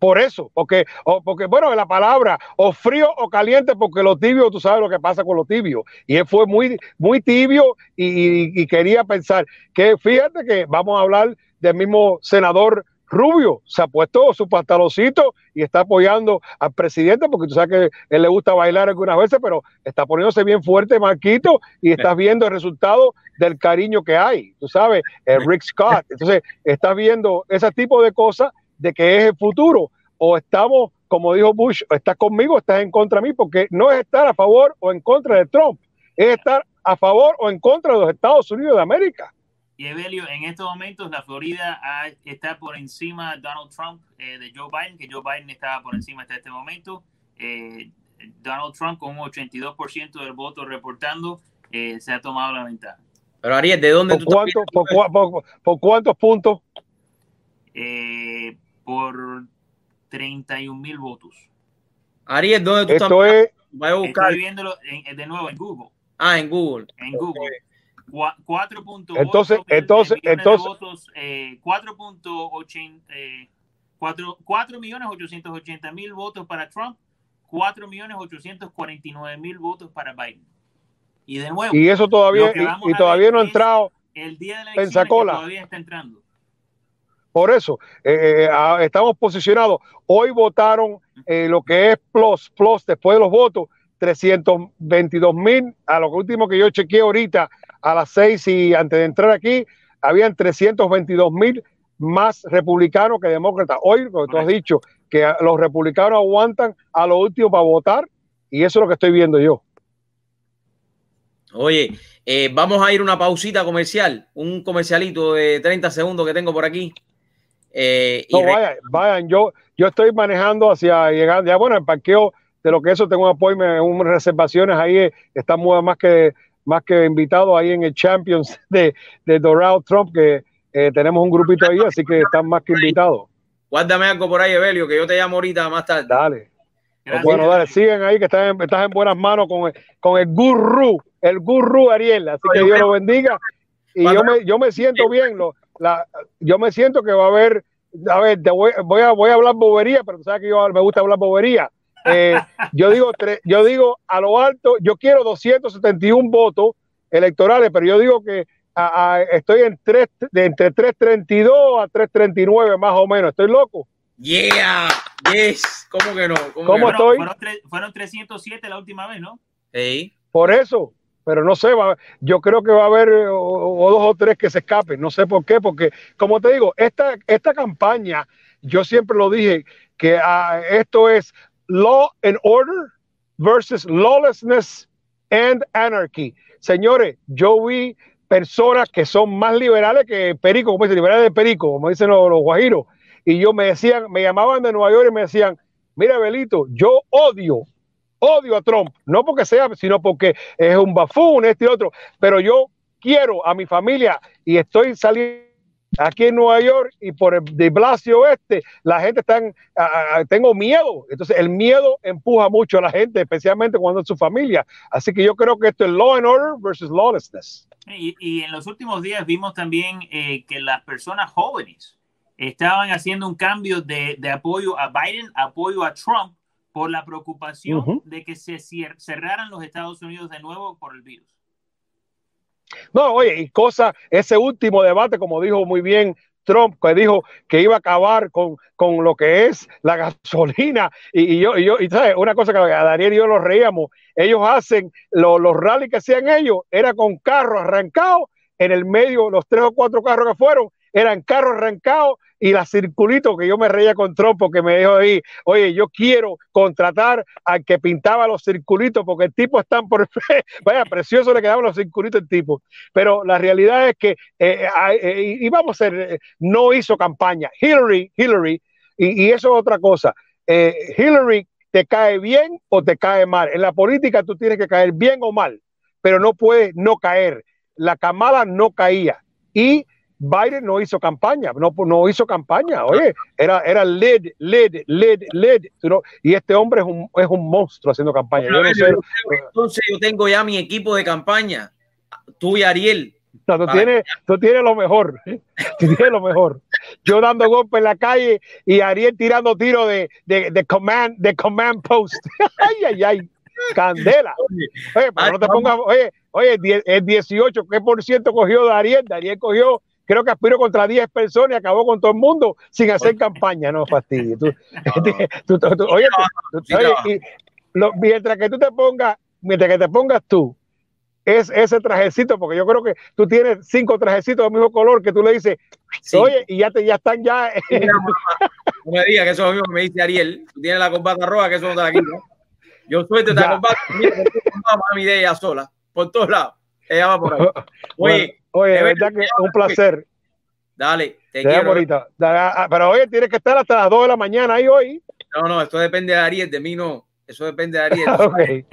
por eso, porque, o porque, bueno, la palabra, o frío o caliente, porque lo tibio, tú sabes lo que pasa con lo tibio. Y él fue muy, muy tibio y, quería pensar que, fíjate que vamos a hablar del mismo senador Rubio, se ha puesto su pantaloncito y está apoyando al presidente, porque tú sabes que él le gusta bailar algunas veces, pero está poniéndose bien fuerte, Marquito, y estás viendo el resultado del cariño que hay, tú sabes, el Rick Scott. Entonces, estás viendo ese tipo de cosas de que es el futuro. O estamos, como dijo Bush, o estás conmigo o estás en contra de mí, porque no es estar a favor o en contra de Trump, es estar a favor o en contra de los Estados Unidos de América. Y Evelio, en estos momentos la Florida está por encima de Donald Trump eh, de Joe Biden, que Joe Biden estaba por encima hasta este momento. Eh, Donald Trump con un 82% del voto reportando eh, se ha tomado la ventaja. Pero Ariel, ¿de dónde ¿Por, cuánto, por, cuántos puntos? Por 31 mil votos. Ariel, ¿dónde tú Esto estás? Es... Voy a buscar. Estoy viéndolo en, de nuevo en Google. Ah, en Google. En Google. 4.8 entonces, entonces, entonces, votos, eh, 4.80 eh, 4, 4 millones 880 mil votos para Trump, 4 millones 849 mil votos para Biden. Y de nuevo, y eso todavía, y, y todavía no ha entrado el día de la Pensacola. todavía está entrando. Por eso, eh, eh estamos posicionados. Hoy votaron eh, lo que es Plus, Plus, después de los votos, 322 mil. A lo último que yo chequeé ahorita, a las seis y antes de entrar aquí, habían 322 mil más republicanos que demócratas. Hoy, como tú has dicho, que los republicanos aguantan a lo último para votar, y eso es lo que estoy viendo yo. Oye, eh, vamos a ir una pausita comercial, un comercialito de 30 segundos que tengo por aquí. Eh, no, vayan, vayan, yo, yo estoy manejando hacia llegando, ya bueno, el parqueo de lo que eso, tengo un apoyo, unas reservaciones ahí, estamos más que más que invitados ahí en el Champions <laughs> de, de Doral Trump, que eh, tenemos un grupito ahí, así que están más que invitados. Guárdame algo por ahí, Evelio, que yo te llamo ahorita más tarde. Dale. Bueno, dale, siguen ahí que estás en, estás en buenas manos con el, con el gurú, el gurú Ariel, así que Dios lo bendiga. Y yo me, yo me siento bien, lo, la, yo me siento que va a haber, a ver, voy, voy, a, voy a hablar bobería, pero tú sabes que yo me gusta hablar bobería. Eh, <laughs> yo digo, yo digo a lo alto, yo quiero 271 votos electorales, pero yo digo que estoy en tres, de entre 332 a 339 más o menos. ¿Estoy loco? Yeah, yes. ¿Cómo que no? ¿Cómo, estoy? Fueron, 307 la última vez, ¿no? Sí. Por eso, pero no sé, va, yo creo que va a haber o, dos o tres que se escapen, no sé por qué, porque como te digo, esta, esta campaña, yo siempre lo dije, que uh, esto es law and order versus lawlessness and anarchy. Señores, yo vi personas que son más liberales que Perico, como dicen, liberales de Perico, como dicen los, los guajiros, y yo me decían, me llamaban de Nueva York y me decían, mira, Belito, yo odio odio a Trump, no porque sea, sino porque es un bafún, este y otro, pero yo quiero a mi familia y estoy saliendo aquí en Nueva York y por el de Blasio Oeste, la gente está, tengo miedo. Entonces, el miedo empuja mucho a la gente, especialmente cuando es su familia. Así que yo creo que esto es law and order versus lawlessness. Y, en los últimos días vimos también eh, que las personas jóvenes estaban haciendo un cambio de apoyo a Biden, apoyo a Trump, por la preocupación de que se cerraran los Estados Unidos de nuevo por el virus. No, oye, y cosa, ese último debate, como dijo muy bien Trump, que dijo que iba a acabar con, con lo que es la <laughs> gasolina. Y, yo, y yo, y sabes, una cosa que a Daniel y yo nos reíamos, ellos hacen los rallies que hacían ellos, era con carros arrancados en el medio, los tres o cuatro carros que fueron, eran carros arrancados y la circulito que yo me reía con Trump porque me dijo ahí, oye, yo quiero contratar al que pintaba los circulitos porque el tipo está por <laughs> vaya, precioso le quedaban los circulitos el tipo. Pero la realidad es que, eh, eh, y vamos a ser, no hizo campaña. Hillary, Hillary, y, eso es otra cosa. Hillary te cae bien o te cae mal. En la política tú tienes que caer bien o mal, pero no puedes no caer. La camada no caía y Biden no hizo campaña, no, no hizo campaña, oye, era, era lead, lead, lead, lead, y este hombre es un, es un monstruo haciendo campaña. Yo no sé, entonces yo tengo ya mi equipo de campaña, tú y Ariel, no, tú, tienes, tú tienes lo mejor. <laughs> Tú tienes lo mejor. Yo dando golpes en la calle y Ariel tirando tiros de, de, de, command, de command post. <laughs> ay, ay, ay. Candela. Oye, pero no te pongas. Oye, oye, el 18, ¿qué por ciento cogió de Ariel? Ariel cogió, creo que aspiró contra 10 personas y acabó con todo el mundo sin hacer campaña. No fastidio. Tú, <laughs> tú, oye, oye lo, mientras que tú te pongas, mientras que te pongas tú es ese trajecito, porque yo creo que tú tienes cinco trajecitos del mismo color que tú le dices, oye, y ya, te, ya están ya. no me digas que eso es lo mismo que me dice Ariel. Tú tienes la combata roja, que eso no te la quito. Yo suelto esta combata, mi idea sola, por todos lados. Ella va por ahí. <laughs> Oye, oye, de verdad que es un placer. Dale, te, quiero. Ahorita. Ah, pero oye, tienes que estar hasta las 2 de la mañana ahí hoy. No, no, esto depende de Ariel, de mí no. Eso depende de Ariel. <laughs> okay.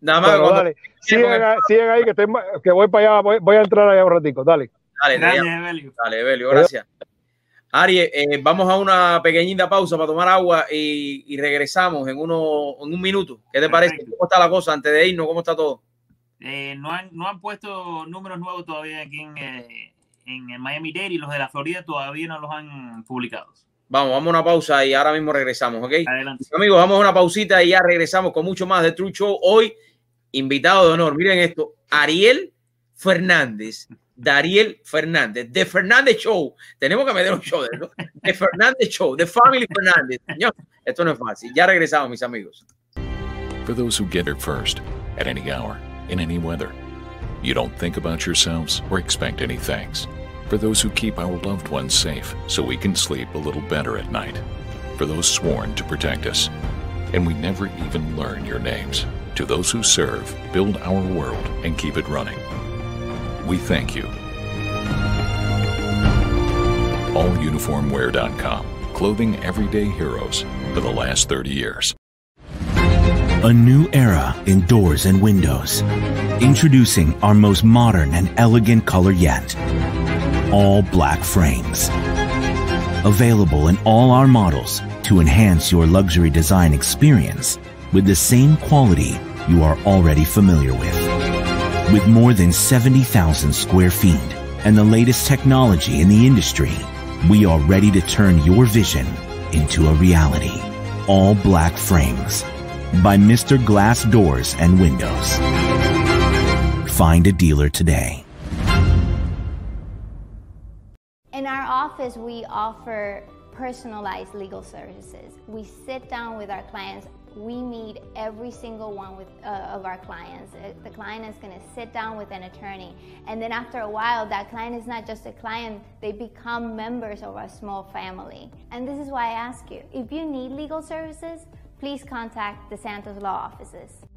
Nada más. Bueno, dale. Sigan, ahí, que, estoy, que voy para allá, voy, voy, a entrar allá un ratico. Dale. Dale, gracias, Evelio. Dale, Evelio, gracias. Ari, eh, vamos a una pequeñita pausa para tomar agua y, y regresamos en, uno, en un minuto. ¿Qué te Perfecto. parece? ¿Cómo está la cosa antes de irnos? ¿Cómo está todo? Eh, no, han, no han puesto números nuevos todavía aquí en, eh, en Miami-Dade y los de la Florida todavía no los han publicado. Vamos, vamos a una pausa y ahora mismo regresamos, ¿ok? Adelante. Amigos, vamos a una pausita y ya regresamos con mucho más de True Show. Hoy, invitado de honor, miren esto, Ariel Fernández, Dariel Fernández, The Fernández Show. Tenemos que meter un show de ¿no? The Fernández Show, The Family Fernández. Señor, esto no es fácil. Ya regresamos, mis amigos. For those who get it first, at any hour, in any weather, you don't think about yourselves or expect any thanks. For those who keep our loved ones safe so we can sleep a little better at night. For those sworn to protect us. And we never even learn your names. To those who serve, build our world, and keep it running. We thank you. AllUniformwear.com, clothing everyday heroes for the last 30 years. A new era in doors and windows. Introducing our most modern and elegant color yet. All black frames. Available in all our models to enhance your luxury design experience with the same quality you are already familiar with. With more than 70,000 square feet and the latest technology in the industry, we are ready to turn your vision into a reality. All black frames by Mr. Glass Doors and Windows. Find a dealer today. In our office, we offer personalized legal services. We sit down with our clients. We meet every single one with, uh, of our clients. Uh, The client is going to sit down with an attorney. And then after a while, that client is not just a client, they become members of our small family. And this is why I ask you if you need legal services, please contact the Santos Law offices.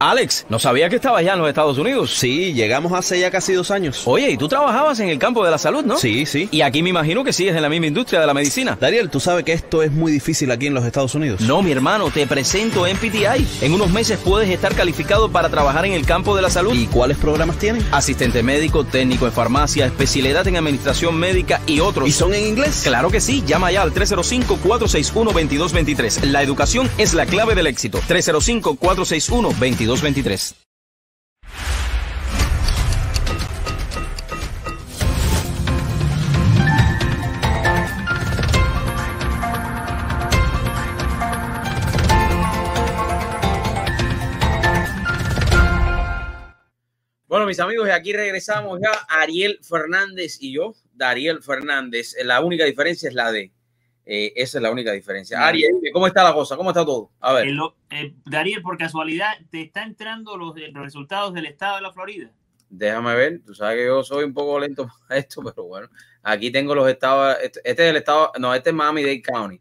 Alex, no sabía que estabas ya en los Estados Unidos. Sí, llegamos hace ya casi dos años. Oye, y tú trabajabas en el campo de la salud, ¿no? Sí, sí. Y aquí me imagino que sigues en la misma industria de la medicina. Dariel, ¿tú sabes que esto es muy difícil aquí en los Estados Unidos? No, mi hermano, te presento MPTI. En unos meses puedes estar calificado para trabajar en el campo de la salud. ¿Y cuáles programas tienen? Asistente médico, técnico en farmacia, especialidad en administración médica y otros. ¿Y son en inglés? Claro que sí. Llama ya al 305-461-2223. La educación es la clave del éxito. 305-461-2223. Bueno, mis amigos, y aquí regresamos ya. Ariel Fernández y yo, Dariel Fernández. La única diferencia es la D. Eh, esa es la única diferencia. Ariel, ¿cómo está la cosa? ¿Cómo está todo? A ver. Eh, eh, Dariel, por casualidad, ¿te está entrando los, los resultados del estado de la Florida? Déjame ver, tú sabes que yo soy un poco lento <laughs> para esto, pero bueno, aquí tengo los estados, este, este es el estado, no, este es Miami-Dade County.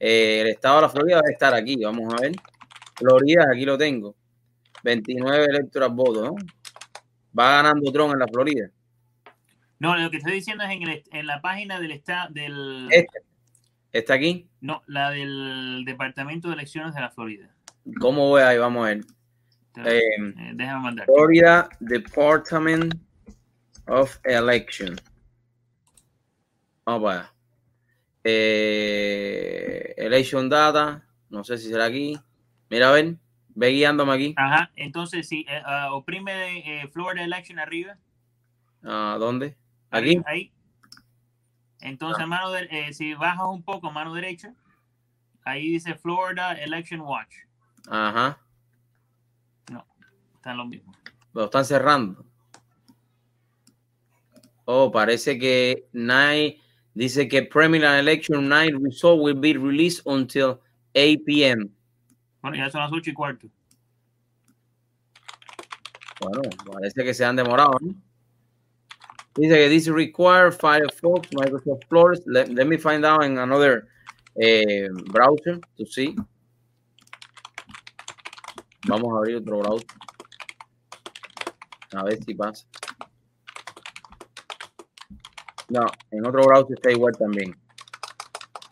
Eh, el estado de la Florida debe estar aquí, vamos a ver. Florida, aquí lo tengo. 29 electoral votos, ¿no? Va ganando Trump en la Florida. No, lo que estoy diciendo es en, el en la página del estado del Este, ¿Está aquí? no, la del Departamento de Elecciones de la Florida. ¿Cómo voy ahí? Vamos a ver. Eh, Eh, déjame mandar. Florida Department of Election. Vamos para allá. Eh, election Data. No sé si será aquí. Mira, a ver. Ve guiándome aquí. Ajá, entonces si eh, ah, oprime Florida Election arriba, ¿A dónde? Aquí. ahí, ahí. Entonces, mano de- eh, si bajas un poco, mano derecha, ahí dice Florida Election Watch. Ajá. Están lo mismo. Lo están cerrando. Oh, parece que night dice que preliminary election night result will be released until 8 p.m. Bueno, ya son las ocho y cuarto. Bueno, parece que se han demorado. ¿no? Dice que this require Firefox, Microsoft Flores. Let, let me find out in another eh, browser to see. Vamos a abrir otro browser. A ver si pasa. No, en otro browser está igual también.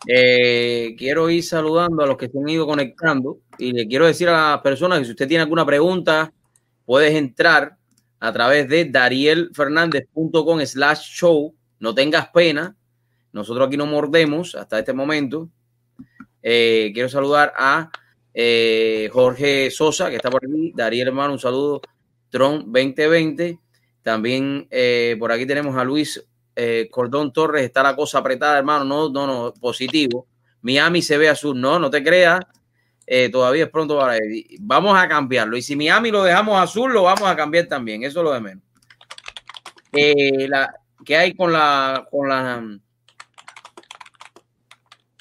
Eh, quiero ir saludando a los que se han ido conectando y le quiero decir a las personas que si usted tiene alguna pregunta, puedes entrar a través de darielfernandez.com slash show. No tengas pena. Nosotros aquí no mordemos hasta este momento. Eh, quiero saludar a eh, Jorge Sosa, que está por aquí. Dariel, hermano, un saludo. Tron 2020. También eh, por aquí tenemos a Luis Cordón Torres. Está la cosa apretada, hermano. No, no, no, positivo. Miami se ve azul. No, no te creas. Eh, todavía es pronto para Vamos a cambiarlo. Y si Miami lo dejamos azul, lo vamos a cambiar también. Eso es lo de menos. Eh, la, ¿Qué hay con la con la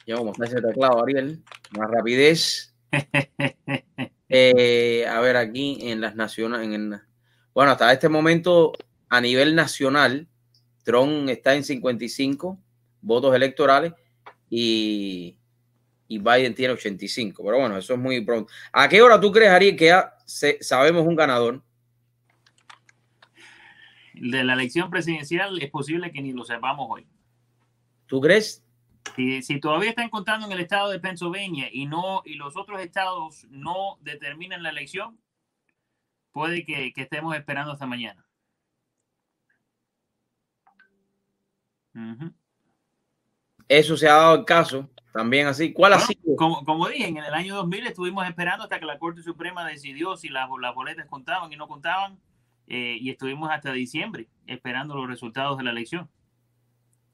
ya como está ese teclado, Ariel? Más rapidez. <laughs> Eh, a ver, aquí en las nacionales. En bueno, hasta este momento, a nivel nacional, Trump está en 55 votos electorales y, y Biden tiene 85. Pero bueno, eso es muy pronto. ¿A qué hora tú crees, Ariel, que ya se- sabemos un ganador? De la elección presidencial es posible que ni lo sepamos hoy. ¿Tú crees? Si, si todavía están contando en el estado de Pennsylvania y no y los otros estados no determinan la elección, puede que, que estemos esperando hasta mañana. Eso se ha dado el caso también así. ¿Cuál ha Bueno, sido? como, como dije, en el año 2000 estuvimos esperando hasta que la Corte Suprema decidió si las, las boletas contaban y no contaban, eh, y estuvimos hasta diciembre esperando los resultados de la elección,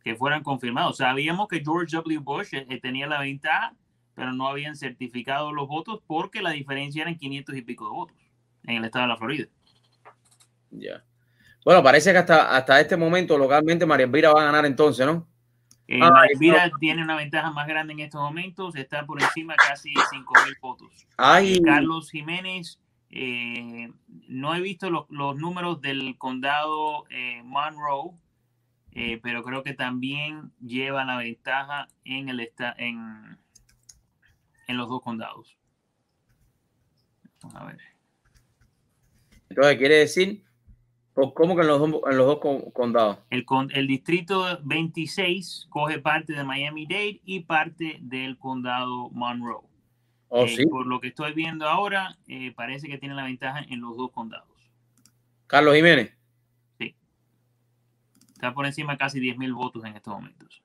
que fueran confirmados. Sabíamos que George W. Bush eh, eh, tenía la ventaja, pero no habían certificado los votos porque la diferencia eran 500 y pico de votos en el estado de la Florida. Ya. Bueno, parece que hasta, hasta este momento localmente María Elvira va a ganar entonces, ¿no? Eh, no. tiene una ventaja más grande en estos momentos, está por encima casi 5 mil votos. Ay. Eh, Carlos Jiménez, eh, no he visto los, los números del condado eh, Monroe, pero creo que también lleva la ventaja en, el esta, en, en los dos condados. Vamos a ver. Entonces quiere decir, ¿por ¿cómo que en los dos, en los dos con- condados? El, el distrito 26 coge parte de Miami-Dade y parte del condado Monroe. Oh, Eh, sí. Por lo que estoy viendo ahora, eh, parece que tiene la ventaja en los dos condados. Carlos Jiménez. Está por encima de casi 10 mil votos en estos momentos.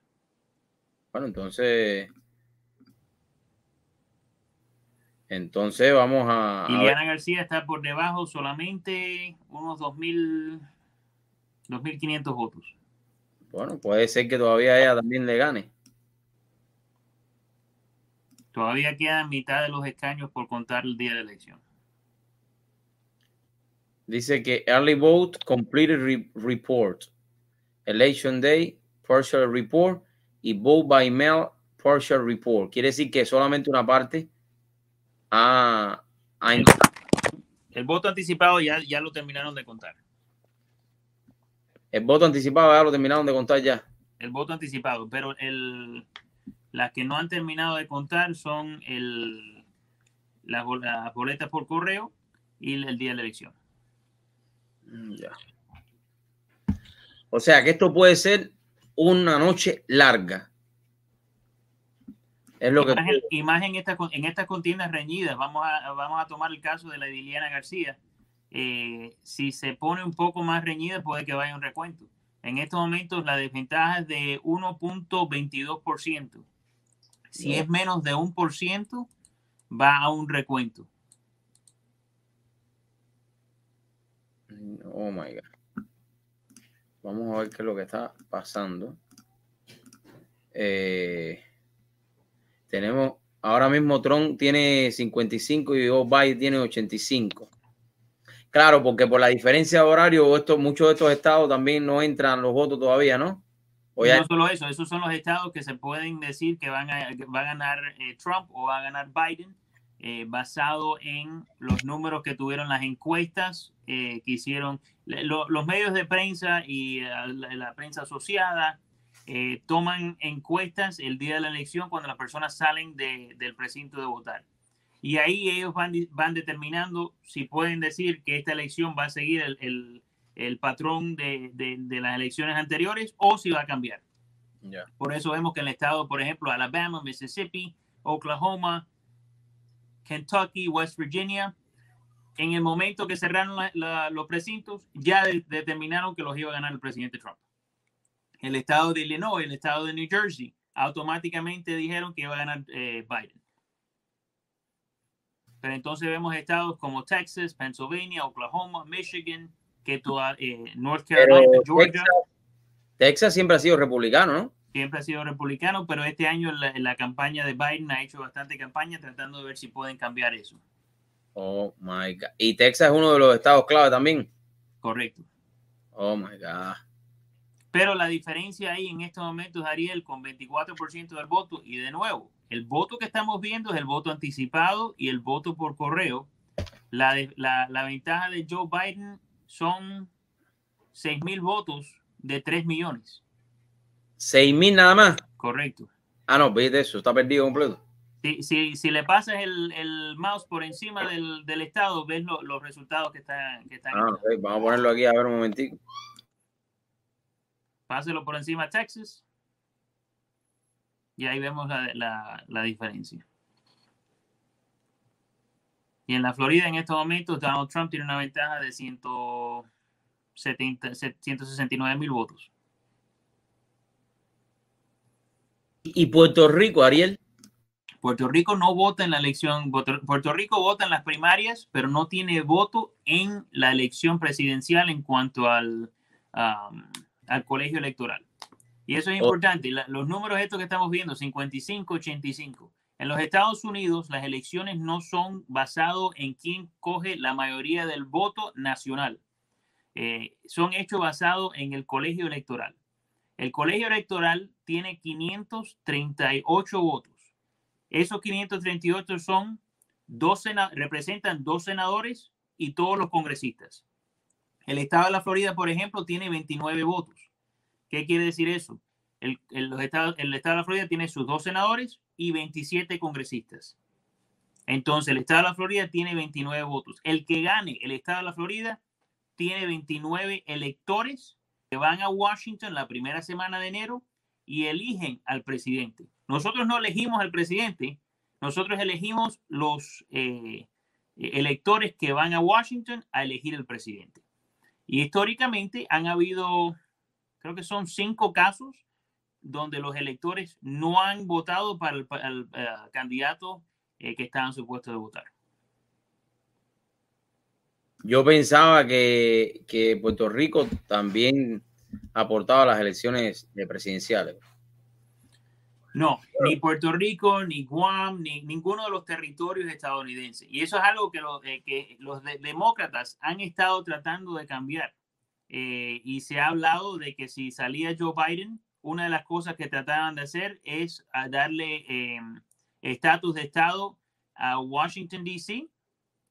Bueno, entonces. Entonces vamos a. Iliana García está por debajo solamente unos 2.000, 2.500 votos. Bueno, puede ser que todavía ella también le gane. Todavía quedan mitad de los escaños por contar el día de la elección. Dice que early vote completed re- report. Election day, partial report y vote by mail partial report. Quiere decir que solamente una parte ha, ha El voto anticipado ya, ya lo terminaron de contar. El voto anticipado ya lo terminaron de contar ya. El voto anticipado, pero el, las que no han terminado de contar son el, las boletas por correo y el día de la elección. Mm, Ya. O sea que esto puede ser una noche larga. Es lo que y más, en, y más en, esta, con- en estas contiendas reñidas, vamos a, vamos a tomar el caso de la de Liliana García. Eh, si se pone un poco más reñida, puede que vaya un recuento. En estos momentos, la desventaja es de 1.22%. Si es menos de 1%, va a un recuento. Oh my God. Vamos a ver qué es lo que está pasando. Eh, tenemos ahora mismo Trump tiene 55 y Biden tiene 85. Claro, porque por la diferencia de horario, esto, muchos de estos estados también no entran los votos todavía, ¿no? No solo eso, esos son los estados que se pueden decir que van a, va a ganar eh, Trump o va a ganar Biden, eh, basado en los números que tuvieron las encuestas eh, que hicieron los medios de prensa y la prensa asociada. Eh, toman encuestas el día de la elección cuando las personas salen de- del precinto de votar. Y ahí ellos van, van determinando si pueden decir que esta elección va a seguir el, el- el patrón de, de- de las elecciones anteriores o si va a cambiar. Por eso vemos que en el estado, por ejemplo, Alabama, Mississippi, Oklahoma, Kentucky, West Virginia, en el momento que cerraron la- la- los precintos, ya de- determinaron que los iba a ganar el presidente Trump. El estado de Illinois, el estado de New Jersey, automáticamente dijeron que iba a ganar eh, Biden. Pero entonces vemos estados como Texas, Pennsylvania, Oklahoma, Michigan, que toda, eh, North Pero Carolina, Georgia. Texas, Texas siempre ha sido republicano, ¿no? siempre ha sido republicano, pero este año la, la campaña de Biden ha hecho bastante campaña tratando de ver si pueden cambiar eso. Oh my God. Y Texas es uno de los estados clave también. Correcto. Oh my God. Pero la diferencia ahí en estos momentos, Ariel, con 24% del voto, y de nuevo, el voto que estamos viendo es el voto anticipado y el voto por correo. La, de- la, la ventaja de Joe Biden son 6 mil votos de 3 millones. ¿Seis mil nada más? Correcto. Ah, no, viste eso, está perdido completo. Si, si, si le pasas el, el mouse por encima del, del estado, ves lo- los resultados que están. Que están Ah, Vamos a ponerlo aquí a ver un momentico. Páselo por encima a Texas. Y ahí vemos la, la- la diferencia. Y en la Florida, en estos momentos, Donald Trump tiene una ventaja de 170, 169 mil votos. ¿Y Puerto Rico, Ariel? Puerto Rico no vota en la elección. Puerto Puerto Rico vota en las primarias, pero no tiene voto en la elección presidencial en cuanto al, um, al colegio electoral. Y eso es Oh. importante. La- los números estos que estamos viendo, 55, 85. En los Estados Unidos, las elecciones no son basadas en quién coge la mayoría del voto nacional. Eh, son hechos basados en el colegio electoral. El colegio electoral tiene 538 votos. Esos 538 son dos representan dos senadores y todos los congresistas. El estado de la Florida, por ejemplo, tiene 29 votos. ¿Qué quiere decir eso? El, estado de la Florida tiene sus dos senadores y 27 congresistas. Entonces, el estado de la Florida tiene 29 votos. El que gane el estado de la Florida tiene 29 electores que van a Washington la primera semana de enero y eligen al presidente. Nosotros no elegimos al presidente, nosotros elegimos los eh, electores que van a Washington a elegir el presidente. Y históricamente han habido, creo que son cinco casos donde los electores no han votado para el, eh, candidato eh, que estaban supuestos de votar. Yo pensaba que, Puerto Rico también aportaba las elecciones de presidenciales. No, ni Puerto Rico, ni Guam, ni ninguno de los territorios estadounidenses. Y eso es algo que, lo- eh, que los de- demócratas han estado tratando de cambiar. Eh, y se ha hablado de que si salía Joe Biden, una de las cosas que trataban de hacer es a darle eh, estatus de Estado a Washington, D.C.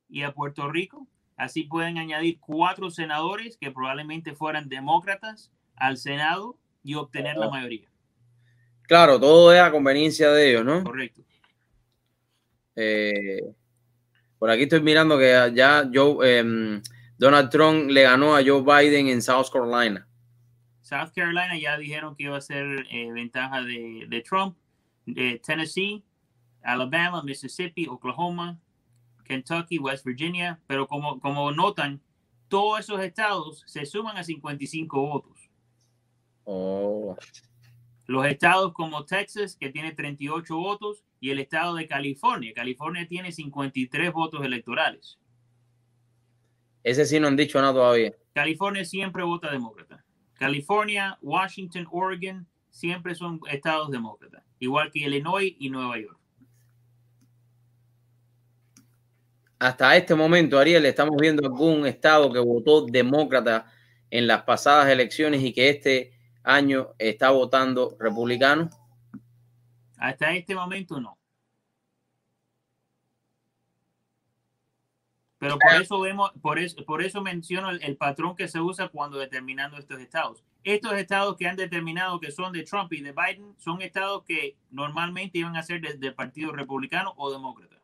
y a Puerto Rico. Así pueden añadir cuatro senadores que probablemente fueran demócratas al Senado y obtener la mayoría. Claro, todo es a conveniencia de ellos, ¿no? Correcto. Eh, por aquí estoy mirando que ya Joe, em, Donald Trump le ganó a Joe Biden en South Carolina. South Carolina ya dijeron que iba a ser eh, ventaja de, de Trump. Eh, Tennessee, Alabama, Mississippi, Oklahoma, Kentucky, West Virginia. Pero como, como notan, todos esos estados se suman a 55 votos. Oh. Los estados como Texas, que tiene 38 votos, y el estado de California. California tiene 53 votos electorales. Ese sí no han dicho nada todavía. California siempre vota demócrata. California, Washington, Oregon, siempre son estados demócratas, igual que Illinois y Nueva York. Hasta este momento, Ariel, estamos viendo algún estado que votó demócrata en las pasadas elecciones y que este año está votando republicano. Hasta este momento no. Pero por eso vemos, por eso, por eso menciono el, el, patrón que se usa cuando determinando estos estados. Estos estados que han determinado que son de Trump y de Biden son estados que normalmente iban a ser del Partido Republicano o Demócrata.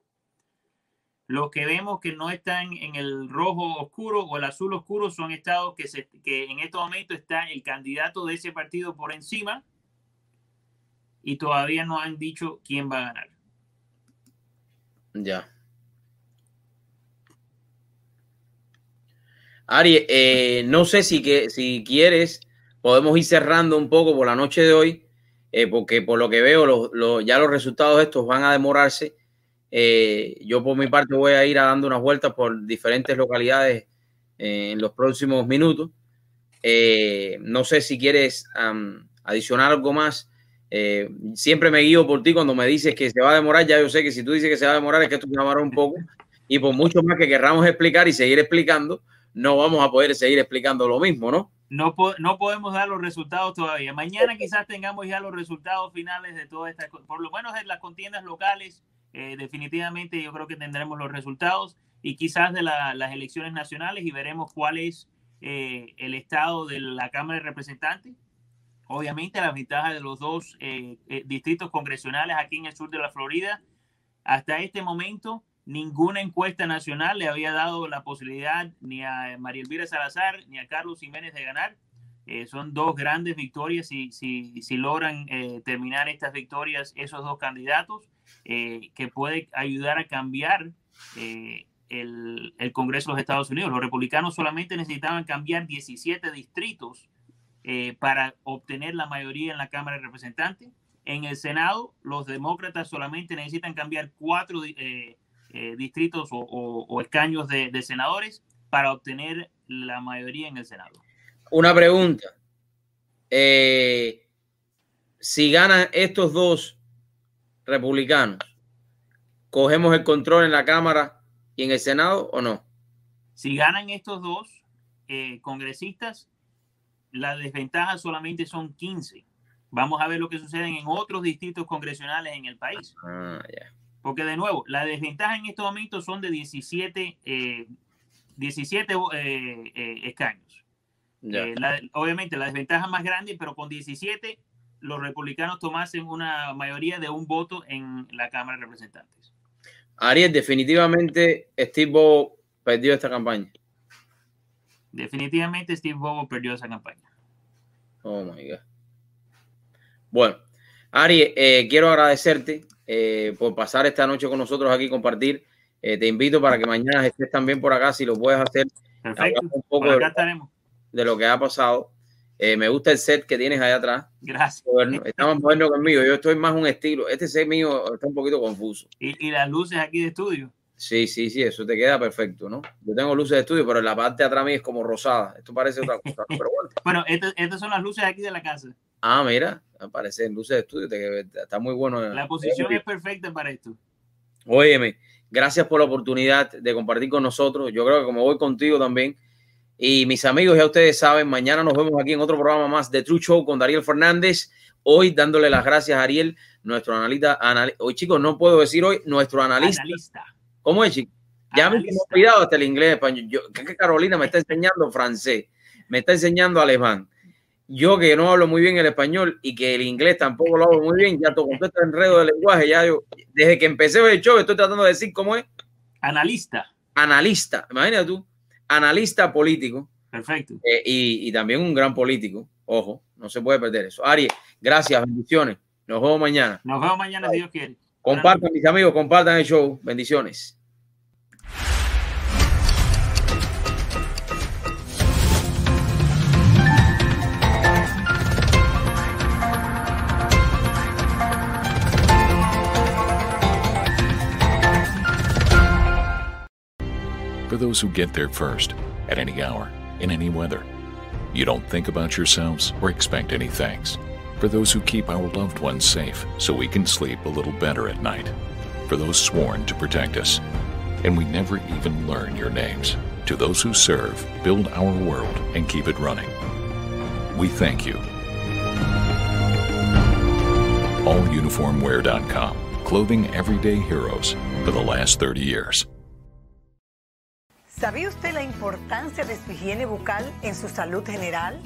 Los que vemos que no están en el rojo oscuro o el azul oscuro son estados que, se, que en este momento está el candidato de ese partido por encima y todavía no han dicho quién va a ganar. Ya. Ari, eh, no sé si, que, si quieres, podemos ir cerrando un poco por la noche de hoy, eh, porque por lo que veo, lo, lo, ya los resultados estos van a demorarse. Eh, yo por mi parte voy a ir a dando unas vueltas por diferentes localidades eh, en los próximos minutos. Eh, no sé si quieres um, adicionar algo más. siempre me guío por ti cuando me dices que se va a demorar. Ya yo sé que si tú dices que se va a demorar es que esto se un poco. Y por mucho más que querramos explicar y seguir explicando, no vamos a poder seguir explicando lo mismo, ¿no? No, po no podemos dar los resultados todavía. Mañana quizás tengamos ya los resultados finales de todas estas, por lo menos en las contiendas locales. Eh, definitivamente yo creo que tendremos los resultados y quizás de la, las elecciones nacionales y veremos cuál es eh, el estado de la Cámara de Representantes. Obviamente las ventajas de los dos eh, distritos congresionales aquí en el sur de la Florida. Hasta este momento, ninguna encuesta nacional le había dado la posibilidad ni a María Elvira Salazar ni a Carlos Jiménez de ganar. Eh, son dos grandes victorias si, si, si logran eh, terminar estas victorias esos dos candidatos, eh, que puede ayudar a cambiar el, el, Congreso de los Estados Unidos. Los republicanos solamente necesitaban cambiar 17 distritos para obtener la mayoría en la Cámara de Representantes. En el Senado, los demócratas solamente necesitan cambiar cuatro distritos o, escaños de senadores para obtener la mayoría en el Senado. Una pregunta. Eh, si ganan estos dos republicanos, ¿cogemos el control en la Cámara y en el Senado o no? Si ganan estos dos eh, congresistas, la desventaja solamente son 15. Vamos a ver lo que sucede en otros distritos congresionales en el país. Ah, yeah. Porque de nuevo, la desventaja en estos momentos son de 17, eh, 17 escaños. Eh, la, obviamente la desventaja más grande, pero con 17 los republicanos tomasen una mayoría de un voto en la Cámara de Representantes. Ariel, definitivamente Steve Bobo perdió esta campaña. Definitivamente Steve Bobo perdió esa campaña. Oh my God. Bueno, Ari, eh, quiero agradecerte eh, por pasar esta noche con nosotros aquí, compartir. Eh, te invito para que mañana estés también por acá, si lo puedes hacer. Perfecto. Un poco por acá de... estaremos de lo que ha pasado. Eh, me gusta el set que tienes allá atrás. Gracias. Está más moderno mío. Yo estoy más un estilo. Este set mío está un poquito confuso. ¿Y, y las luces aquí de estudio? Sí, sí, sí, eso te queda perfecto, ¿no? Yo tengo luces de estudio, pero la parte de atrás mí es como rosada. Esto parece otra cosa, <laughs> pero bueno. bueno, estas, estas son las luces aquí de la casa. Ah, mira, aparecen luces de estudio. Te, está muy bueno. La posición es perfecta para esto. Óyeme, gracias por la oportunidad de compartir con nosotros. Yo creo que como voy contigo también, Y mis amigos, ya ustedes saben, mañana nos vemos aquí en otro programa más de True Show con Dariel Fernández. Hoy dándole las gracias a Ariel, nuestro analista. Anal hoy, chicos, no puedo decir hoy nuestro analista. Analista. ¿Cómo es, chicos? Ya me he olvidado hasta el inglés, español. Yo, que Carolina me está enseñando francés, me está enseñando alemán. Yo que no hablo muy bien el español y que el inglés tampoco lo hablo muy bien, ya todo este enredo de lenguaje, ya yo, desde que empecé el show estoy tratando de decir cómo es. Analista. Analista, imagínate tú, analista político. Perfecto. Eh, y, y también un gran político. Ojo, no se puede perder eso. Ari, gracias, bendiciones. Nos vemos mañana. Nos vemos mañana si Dios quiere. Compartan, mis amigos, compartan el show. Bendiciones. For those who get there first, at any hour, in any weather. You don't think about yourselves or expect any thanks. For those who keep our loved ones safe so we can sleep a little better at night. For those sworn to protect us. And we never even learn your names. To those who serve, build our world, and keep it running. We thank you. AllUniformwear.com. Clothing everyday heroes for the last 30 years. ¿Sabía usted la importancia de su higiene bucal en su salud general?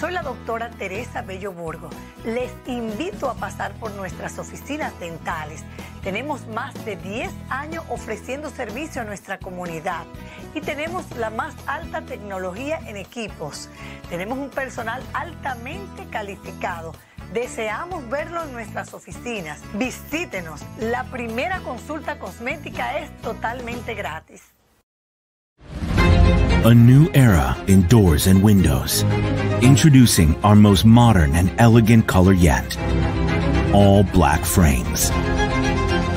Soy la doctora Teresa Bello Burgo. Les invito a pasar por nuestras oficinas dentales. Tenemos más de 10 años ofreciendo servicio a nuestra comunidad y tenemos la más alta tecnología en equipos. Tenemos un personal altamente calificado. Deseamos verlo en nuestras oficinas. Visítenos. La primera consulta cosmética es totalmente gratis. A new era in doors and windows. Introducing our most modern and elegant color yet. All black frames.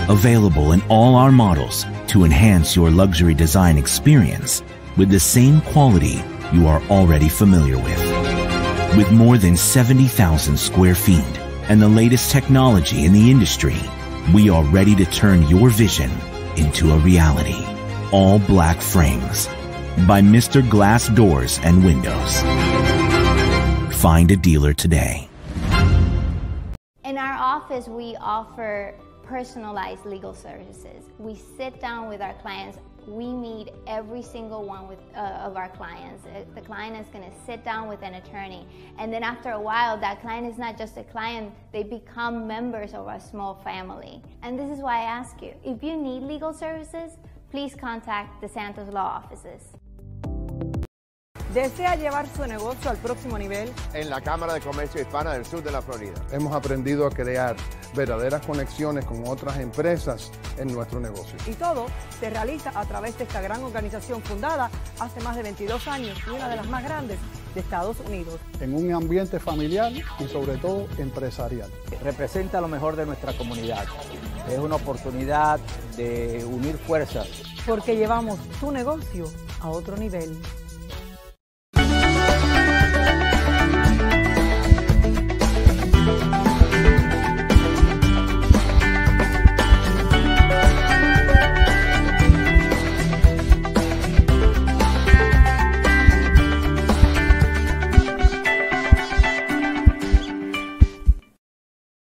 Available in all our models to enhance your luxury design experience with the same quality you are already familiar with. With more than 70,000 square feet and the latest technology in the industry, we are ready to turn your vision into a reality. All black frames by Mr. Glass Doors and Windows. Find a dealer today. In our office, we offer personalized legal services. We sit down with our clients. We meet every single one with, uh, of our clients. Uh, The client is going to sit down with an attorney. And then after a while, that client is not just a client, they become members of our small family. And this is why I ask you if you need legal services, please contact the Santos Law offices. ¿Desea llevar su negocio al próximo nivel? en la Cámara de Comercio Hispana del Sur de la Florida. Hemos aprendido a crear verdaderas conexiones con otras empresas en nuestro negocio. Y todo se realiza a través de esta gran organización fundada hace más de 22 años y una de las más grandes de Estados Unidos. En un ambiente familiar y sobre todo empresarial. representa lo mejor de nuestra comunidad. Es una oportunidad de unir fuerzas. Porque llevamos tu negocio a otro nivel. Thank you.